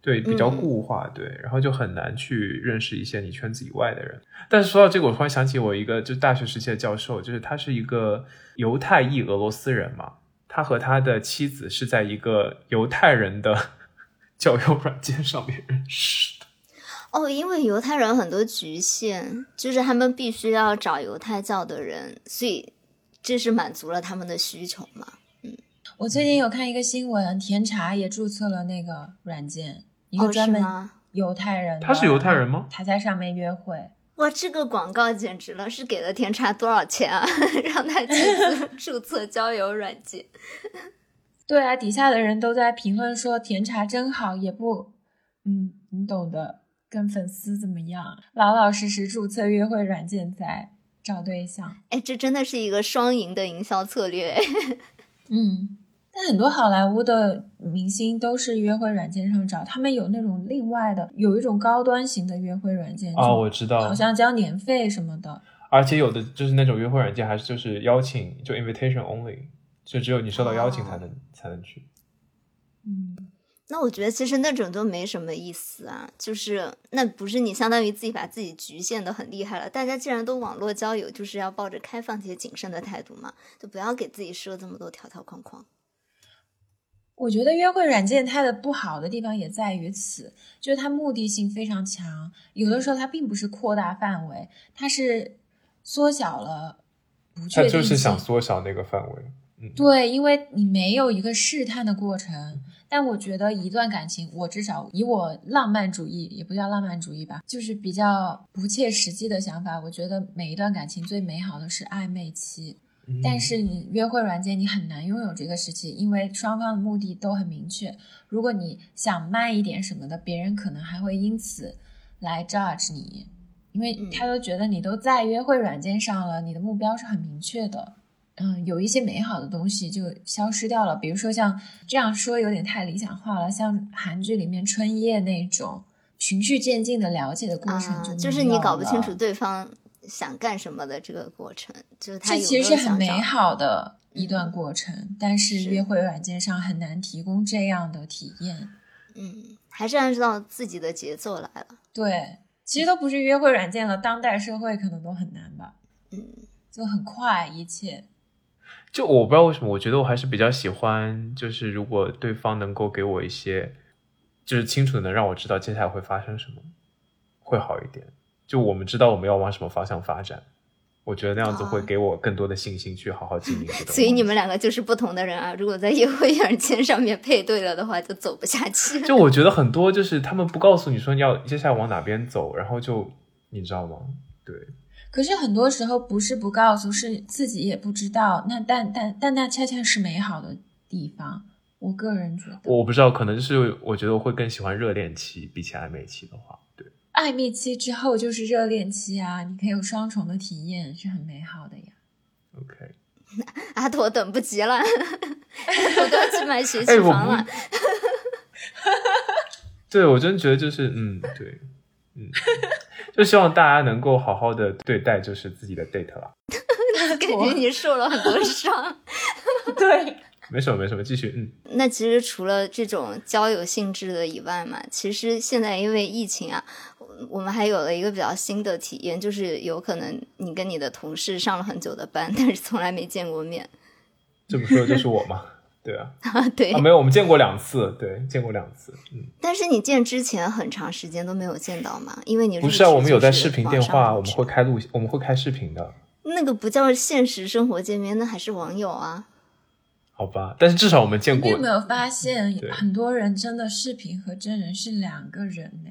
对，比较固化，对，然后就很难去认识一些你圈子以外的人。但是说到这个，我突然想起我一个就大学时期的教授，就是他是一个犹太裔俄罗斯人嘛，他和他的妻子是在一个犹太人的 交友软件上面认识的。哦，因为犹太人很多局限，就是他们必须要找犹太教的人，所以这是满足了他们的需求嘛。嗯，我最近有看一个新闻，甜茶也注册了那个软件。一个专门犹太人，他是犹太人吗？他在上面约会。哇，这个广告简直了！是给了甜茶多少钱啊？让他去 注册交友软件？对啊，底下的人都在评论说甜茶真好，也不，嗯，你懂的，跟粉丝怎么样？老老实实注册约会软件再找对象。哎，这真的是一个双赢的营销策略。嗯。但很多好莱坞的明星都是约会软件上找，他们有那种另外的，有一种高端型的约会软件哦，我知道，好像交年费什么的。而且有的就是那种约会软件，还是就是邀请，就 invitation only，就只有你收到邀请才能才能去。嗯，那我觉得其实那种都没什么意思啊，就是那不是你相当于自己把自己局限的很厉害了。大家既然都网络交友，就是要抱着开放且谨慎的态度嘛，就不要给自己设这么多条条框框。我觉得约会软件它的不好的地方也在于此，就是它目的性非常强，有的时候它并不是扩大范围，它是缩小了不确定性。它就是想缩小那个范围。嗯，对，因为你没有一个试探的过程。但我觉得一段感情，我至少以我浪漫主义，也不叫浪漫主义吧，就是比较不切实际的想法，我觉得每一段感情最美好的是暧昧期。但是你约会软件你很难拥有这个时期，因为双方的目的都很明确。如果你想慢一点什么的，别人可能还会因此来 judge 你，因为他都觉得你都在约会软件上了，你的目标是很明确的。嗯，有一些美好的东西就消失掉了，比如说像这样说有点太理想化了，像韩剧里面春夜那种循序渐进的了解的过程，就就是你搞不清楚对方。想干什么的这个过程，就是这其实是很美好的一段过程，但是约会软件上很难提供这样的体验。嗯，还是按照自己的节奏来了。对，其实都不是约会软件了，当代社会可能都很难吧。嗯，就很快一切。就我不知道为什么，我觉得我还是比较喜欢，就是如果对方能够给我一些，就是清楚的能让我知道接下来会发生什么，会好一点。就我们知道我们要往什么方向发展，我觉得那样子会给我更多的信心去好好经营。所以你们两个就是不同的人啊！如果在约会软件上面配对了的话，就走不下去。就我觉得很多就是他们不告诉你说你要接下来往哪边走，然后就你知道吗？对。可是很多时候不是不告诉，是自己也不知道。那但但但那恰恰是美好的地方。我个人觉得，我不知道，可能就是我觉得我会更喜欢热恋期，比起暧昧期的话，对。暧昧期之后就是热恋期啊，你可以有双重的体验，是很美好的呀。OK，阿驼等不及了，阿驼都要去买学区 房了。对，我真觉得就是嗯，对，嗯，就希望大家能够好好的对待就是自己的 date 了。感觉你受了很多伤。对。没什么，没什么，继续。嗯，那其实除了这种交友性质的以外嘛，其实现在因为疫情啊，我们还有了一个比较新的体验，就是有可能你跟你的同事上了很久的班，但是从来没见过面。这么说就是我吗？对啊，对，没有，我们见过两次，对，见过两次。嗯，但是你见之前很长时间都没有见到嘛？因为你不是啊，我们有在视频电话，我们会开录，我们会开视频的。那个不叫现实生活见面，那还是网友啊。好吧，但是至少我们见过。你有没有发现，很多人真的视频和真人是两个人呢？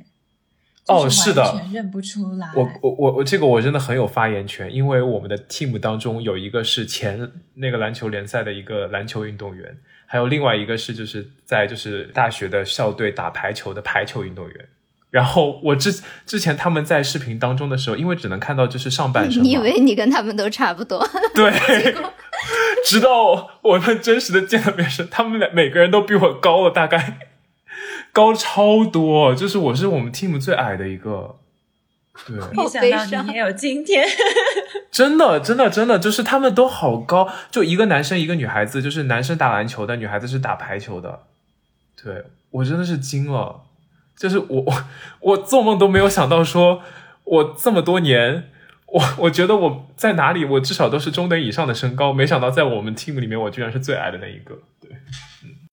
哦，是的，全认不出来。我我我我，这个我真的很有发言权，因为我们的 team 当中有一个是前那个篮球联赛的一个篮球运动员，还有另外一个是就是在就是大学的校队打排球的排球运动员。然后我之之前他们在视频当中的时候，因为只能看到就是上半身，你以为你跟他们都差不多？对。直到我们真实的见了面时，他们俩每个人都比我高了大概高超多，就是我是我们 team 最矮的一个。对，没想到你也有今天。真的，真的，真的，就是他们都好高，就一个男生一个女孩子，就是男生打篮球的，女孩子是打排球的。对我真的是惊了，就是我我我做梦都没有想到，说我这么多年。我我觉得我在哪里，我至少都是中等以上的身高，没想到在我们 team 里面，我居然是最矮的那一个。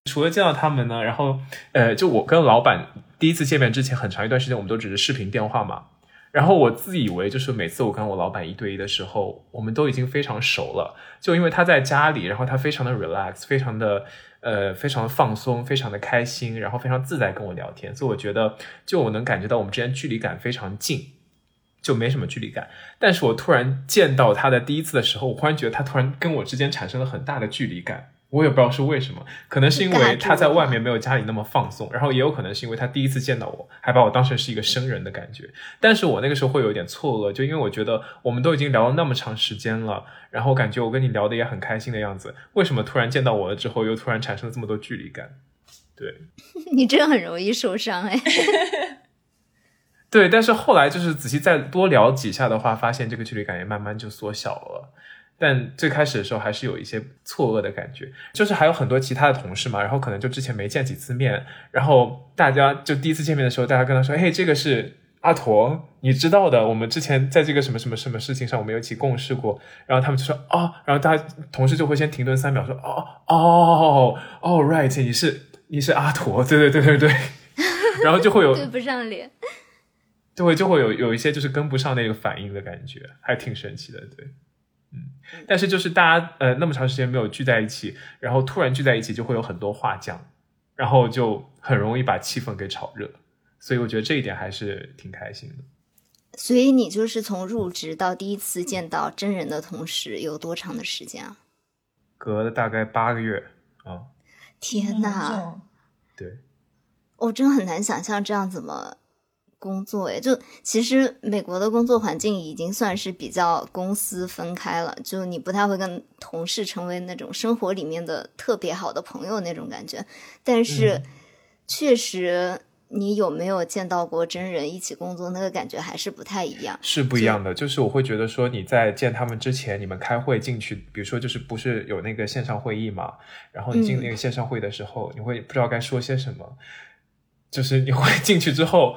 除了见到他们呢，然后呃，就我跟老板第一次见面之前，很长一段时间我们都只是视频电话嘛。然后我自以为就是每次我跟我老板一对一的时候，我们都已经非常熟了，就因为他在家里，然后他非常的 relax，非常的呃，非常的放松，非常的开心，然后非常自在跟我聊天，所以我觉得就我能感觉到我们之间距离感非常近。就没什么距离感，但是我突然见到他的第一次的时候，我忽然觉得他突然跟我之间产生了很大的距离感，我也不知道是为什么，可能是因为他在外面没有家里那么放松，然后也有可能是因为他第一次见到我，还把我当成是一个生人的感觉。但是我那个时候会有点错愕，就因为我觉得我们都已经聊了那么长时间了，然后感觉我跟你聊的也很开心的样子，为什么突然见到我了之后又突然产生了这么多距离感？对，你真的很容易受伤哎。对，但是后来就是仔细再多聊几下的话，发现这个距离感也慢慢就缩小了。但最开始的时候还是有一些错愕的感觉，就是还有很多其他的同事嘛，然后可能就之前没见几次面，然后大家就第一次见面的时候，大家跟他说：“嘿，这个是阿驼，你知道的，我们之前在这个什么什么什么事情上，我们有一起共事过。”然后他们就说：“哦。”然后大家同事就会先停顿三秒，说：“哦哦哦，right，你是你是阿驼，对对对对对。” 然后就会有对不上脸。就会就会有有一些就是跟不上那个反应的感觉，还挺神奇的，对，嗯，但是就是大家呃那么长时间没有聚在一起，然后突然聚在一起，就会有很多话讲，然后就很容易把气氛给炒热，所以我觉得这一点还是挺开心的。所以你就是从入职到第一次见到真人的同时有多长的时间啊？隔了大概八个月啊！天哪！对，我真的很难想象这样怎么。工作诶，就其实美国的工作环境已经算是比较公私分开了，就你不太会跟同事成为那种生活里面的特别好的朋友那种感觉。但是，确实你有没有见到过真人一起工作，那个感觉还是不太一样。是不一样的，就是我会觉得说你在见他们之前，你们开会进去，比如说就是不是有那个线上会议嘛，然后你进那个线上会的时候，你会不知道该说些什么，就是你会 进去之后。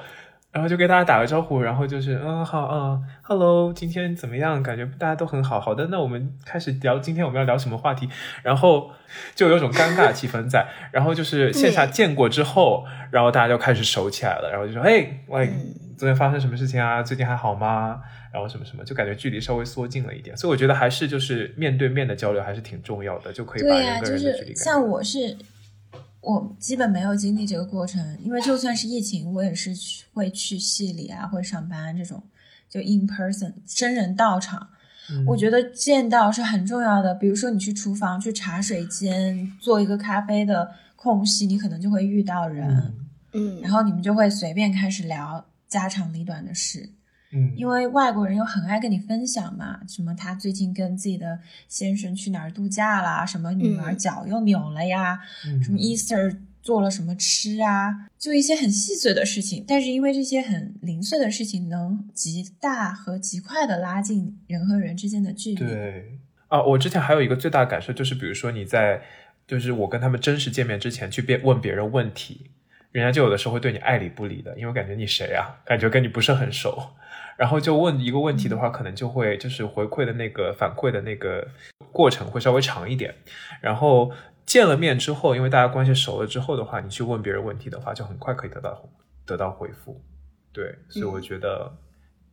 然后就跟大家打个招呼，然后就是嗯好嗯，hello，今天怎么样？感觉大家都很好。好的，那我们开始聊，今天我们要聊什么话题？然后就有种尴尬气氛在。然后就是线下见过之后，然后大家就开始熟起来了。然后就说：“哎，喂，昨天发生什么事情啊？最近还好吗？”然后什么什么，就感觉距离稍微缩近了一点。所以我觉得还是就是面对面的交流还是挺重要的，就可以把人跟人的距离。像我是。我基本没有经历这个过程，因为就算是疫情，我也是去会去系里啊，会上班这种，就 in person 真人到场。我觉得见到是很重要的。比如说你去厨房、去茶水间做一个咖啡的空隙，你可能就会遇到人，嗯，然后你们就会随便开始聊家长里短的事。嗯，因为外国人又很爱跟你分享嘛，什么他最近跟自己的先生去哪儿度假啦，什么女儿嗯脚又扭了呀，嗯什么 Easter 做了什么吃啊，就一些很细碎的事情。但是因为这些很零碎的事情，能极大和极快的拉近人和人之间的距离。对啊，我之前还有一个最大的感受就是，比如说你在就是我跟他们真实见面之前去别问别人问题，人家就有的时候会对你爱理不理的，因为感觉你谁啊，感觉跟你不是很熟。然后就问一个问题的话，可能就会就是回馈的那个反馈的那个过程会稍微长一点。然后见了面之后，因为大家关系熟了之后的话，你去问别人问题的话，就很快可以得到得到回复。对，所以我觉得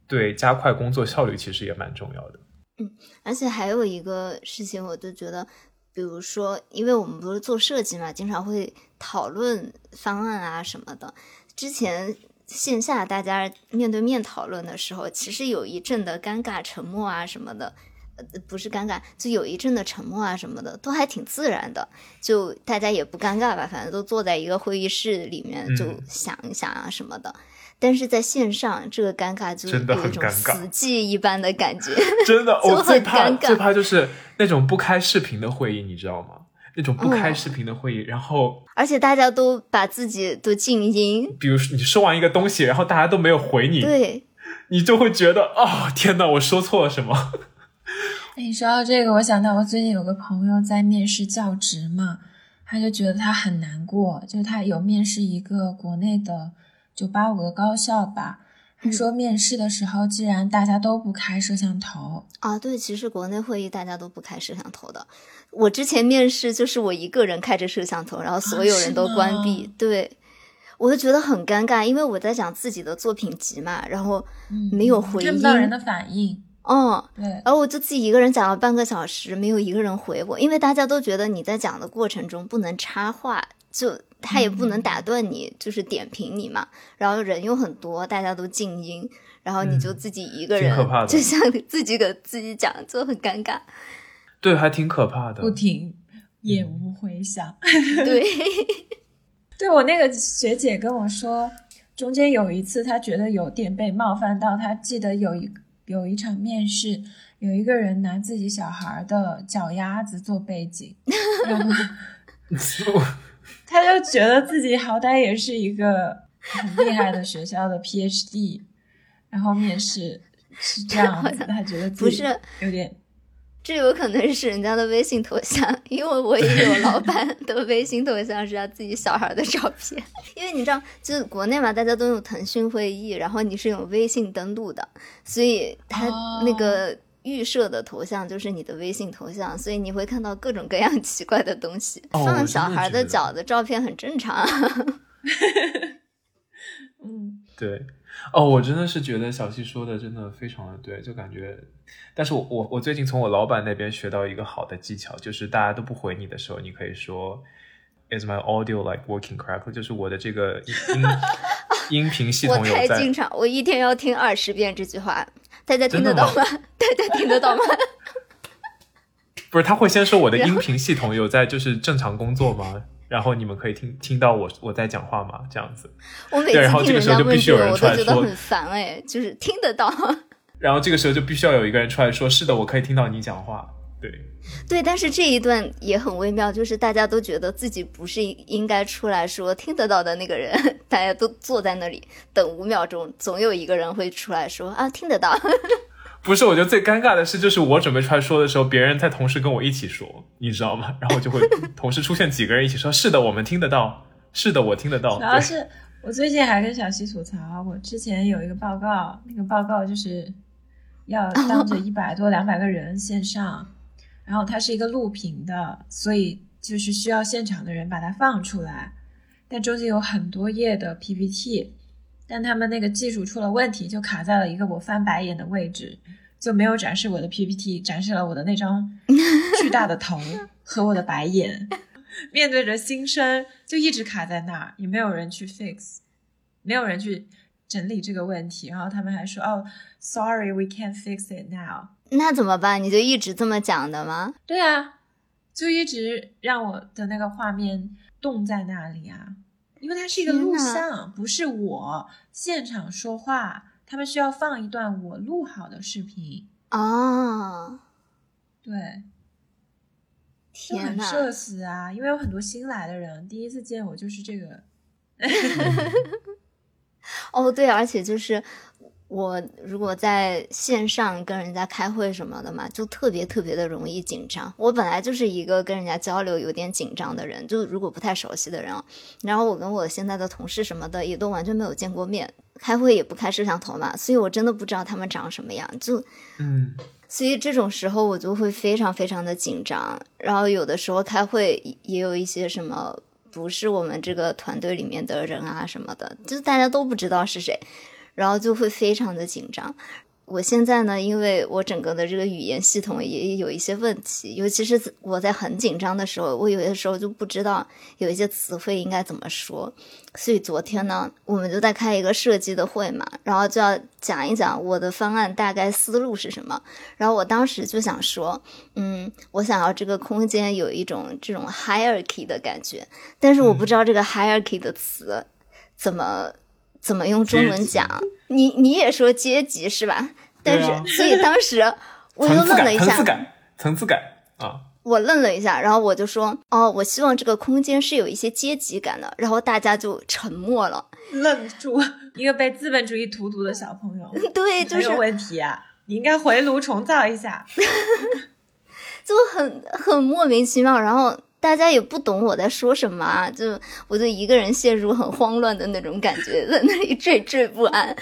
对加快工作效率其实也蛮重要的。嗯而且还有一个事情，我就觉得，比如说，因为我们不是做设计嘛，经常会讨论方案啊什么的。之前线下大家面对面讨论的时候，其实有一阵的尴尬沉默啊什么的。呃，不是尴尬，就有一阵的沉默啊什么的，都还挺自然的，就大家也不尴尬吧，反正都坐在一个会议室里面，嗯就想一想啊什么的。但是在线上，这个尴尬就真的有一种很尴尬死寂一般的感觉。真的，就我最怕最怕就是那种不开视频的会议，你知道吗？那种不开嗯视频的会议，然后而且大家都把自己都静音，比如说你说完一个东西，然后大家都没有回你，对，你就会觉得哦，天哪，我说错了什么？哎，你说到这个，我想到我最近有个朋友在面试教职嘛，他就觉得他很难过，就他有面试一个国内的九八五的高校吧，他说面试的时候，既然大家都不开摄像头，啊，对，其实国内会议大家都不开摄像头的。我之前面试就是我一个人开着摄像头，然后所有人都关闭，对。我就觉得很尴尬，因为我在讲自己的作品集嘛，然后嗯没有回看不到人的反应，嗯，对，然后我就自己一个人讲了半个小时，没有一个人回我，因为大家都觉得你在讲的过程中不能插话，就他也不能打断你，就是点评你嘛。然后人又很多，大家都静音，然后你就自己一个人，挺可怕的就像自己给自己讲，就很尴尬。对，还挺可怕的不。停，也无回响。对，对我那个学姐跟我说，中间有一次她觉得有点被冒犯到，她记得有一有一场面试，有一个人拿自己小孩的脚丫子做背景，然后 她就觉得自己好歹也是一个很厉害的学校的 PhD，然后面试是这样子，他觉得自己不是有点这有可能是人家的微信头像，因为我也有老板的微信头像是他自己小孩的照片。因为你知道，就是国内嘛，大家都用腾讯会议，然后你是用微信登录的，所以他哦那个预设的头像就是你的微信头像，所以你会看到各种各样 奇怪的东西。哦放小孩的脚的照片很正常啊。嗯对，哦，我真的是觉得小溪说的真的非常的对，就感觉，但是我我我最近从我老板那边学到一个好的技巧，就是大家都不回你的时候，你可以说，Is my audio like working correctly？就是我的这个音音 音频系统有在太经常，我一天要听二十遍这句话，大家听得到吗？大家 听得到吗？不是，他会先说我的音频系统有在就是正常工作吗？然后你们可以听听到我我在讲话吗？这样子，我每对然后这个次听人时候就必须有家问这个，我人出来说都觉得很烦哎，就是听得到。然后这个时候就必须要有一个人出来说，是的，我可以听到你讲话。对，对，但是这一段也很微妙，就是大家都觉得自己不是应该出来说听得到的那个人，大家都坐在那里等五秒钟，总有一个人会出来说啊听得到。不是，我觉得最尴尬的是，就是我准备出来说的时候，别人在同时跟我一起说，你知道吗？然后就会同时出现几个人一起说，是的，我们听得到，是的，我听得到。主要是我最近还跟小西吐槽，我之前有一个报告，那个报告就是要当着一百多、两百个人线上，然后它是一个录屏的，所以就是需要现场的人把它放出来，但中间有很多页的 PPT，但他们那个技术出了问题，就卡在了一个我翻白眼的位置，就没有展示我的 PPT，展示了我的那张巨大的头 和我的白眼。面对着新生，就一直卡在那儿，也没有人去 fix，没有人去整理这个问题。然后他们还说：“哦，sorry，we can't fix it now。那怎么办？你就一直这么讲的吗？”对啊，就一直让我的那个画面冻在那里啊，因为它是一个录像，不是我现场说话，他们需要放一段我录好的视频啊，对，天呐，社死啊！因为有很多新来的人，第一次见我就是这个。哦，对，而且就是我如果在线上跟人家开会什么的嘛，就特别特别的容易紧张。我本来就是一个跟人家交流有点紧张的人，就如果不太熟悉的人，然后我跟我现在的同事什么的也都完全没有见过面，开会也不开摄像头嘛，所以我真的不知道他们长什么样。就嗯，所以这种时候我就会非常非常的紧张，然后有的时候开会也有一些什么。不是我们这个团队里面的人啊什么的，就是大家都不知道是谁，然后就会非常的紧张。我现在呢，因为我整个的这个语言系统也有一些问题，尤其是我在很紧张的时候，我有些时候就不知道有一些词汇应该怎么说。所以昨天呢，我们就在开一个设计的会嘛，然后就要讲一讲我的方案大概思路是什么。然后我当时就想说，嗯，我想要这个空间有一种这种 hierarchy 的感觉，但是我不知道这个 hierarchy 的词怎么。怎么用中文讲？你你也说阶级是吧？但是所以当时我就愣了一下，层次感，层次感啊！我愣了一下，然后我就说：“哦，我希望这个空间是有一些阶级感的。”然后大家就沉默了，愣住。一个被资本主义荼毒的小朋友，对，就是有问题啊！你应该回炉重造一下，就很很莫名其妙。然后。大家也不懂我在说什么啊，就我就一个人陷入很慌乱的那种感觉，在那里惴惴不安。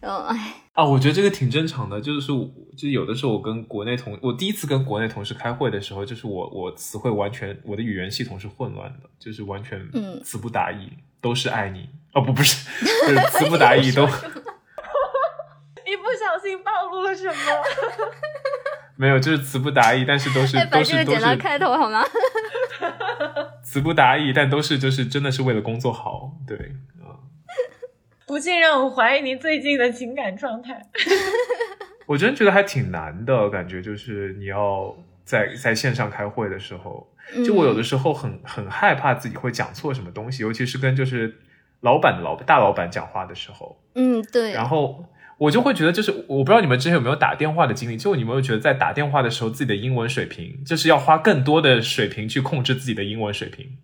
然后，哎，啊，我觉得这个挺正常的，就是就有的时候我跟国内同，我第一次跟国内同事开会的时候，就是我我词汇完全，我的语言系统是混乱的，就是完全词不达意，都是爱你哦，不不是，就是词不达意 都。一不小心暴露了什么？没有，就是词不达意，但是都是都是都是开头好吗？词不达意，但都是就是真的是为了工作好，对啊。不禁让我怀疑您最近的情感状态。我真觉得还挺难的，感觉就是你要在在线上开会的时候，就我有的时候很很害怕自己会讲错什么东西，尤其是跟就是老板的老大老板讲话的时候。嗯，对。然后。我就会觉得，就是我不知道你们之前有没有打电话的经历，就你们有觉得在打电话的时候，自己的英文水平就是要花更多的水平去控制自己的英文水平。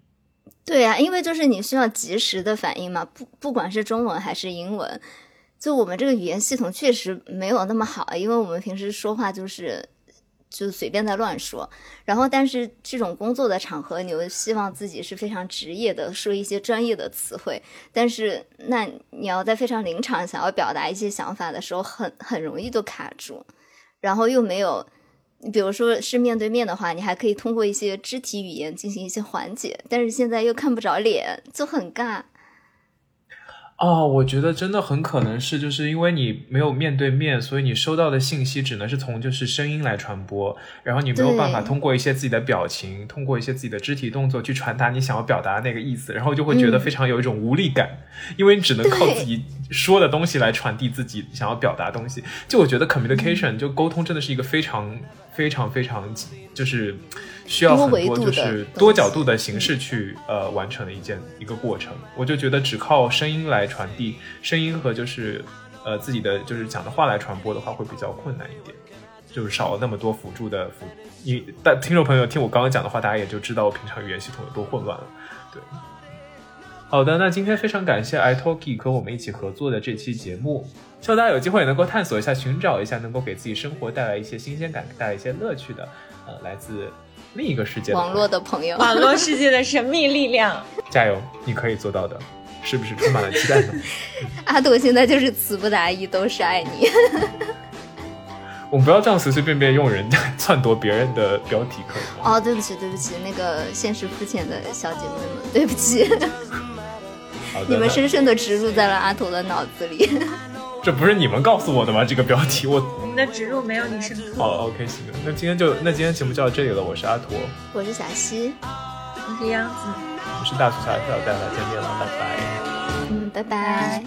对呀，因为就是你需要及时的反应嘛，不不管是中文还是英文，就我们这个语言系统确实没有那么好，因为我们平时说话就是。就随便在乱说，然后但是这种工作的场合，你又希望自己是非常职业的，说一些专业的词汇，但是那你要在非常临场想要表达一些想法的时候，很很容易就卡住，然后又没有，比如说是面对面的话，你还可以通过一些肢体语言进行一些缓解，但是现在又看不着脸，就很尬。哦，我觉得真的很可能是，就是因为你没有面对面，所以你收到的信息只能是从就是声音来传播，然后你没有办法通过一些自己的表情，通过一些自己的肢体动作去传达你想要表达的那个意思，然后就会觉得非常有一种无力感，因为你只能靠自己说的东西来传递自己想要表达东西。就我觉得 communication 就沟通真的是一个非常。非常非常就是需要很多就是多角度的形式去呃完成的一件一个过程，我就觉得只靠声音来传递声音和就是呃自己的就是讲的话来传播的话会比较困难一点，就是少了那么多辅助的辅。你但听众朋友听我刚刚讲的话，大家也就知道我平常语言系统有多混乱了。对，好的，那今天非常感谢 iTalki 和我们一起合作的这期节目。希望大家有机会也能够探索一下，寻找一下能够给自己生活带来一些新鲜感、带来一些乐趣的，呃，来自另一个世界网络的朋友，网络世界的神秘力量。加油，你可以做到的，是不是充满了期待呢？阿朵现在就是词不达意，都是爱你。我们不要这样随随便便用人家篡夺别人的标题，可以吗？哦，对不起，对不起，那个现实肤浅的小姐妹们，对不起。你们深深的植入在了阿朵的脑子里。这不是你们告诉我的吗？这个标题我我们的植入没有你深刻。好，OK，行，那今天就那今天节目就到这里了。我是阿驼，我是小西，我是杨子。我是大树，下次要带来见面了，拜拜。嗯，拜拜。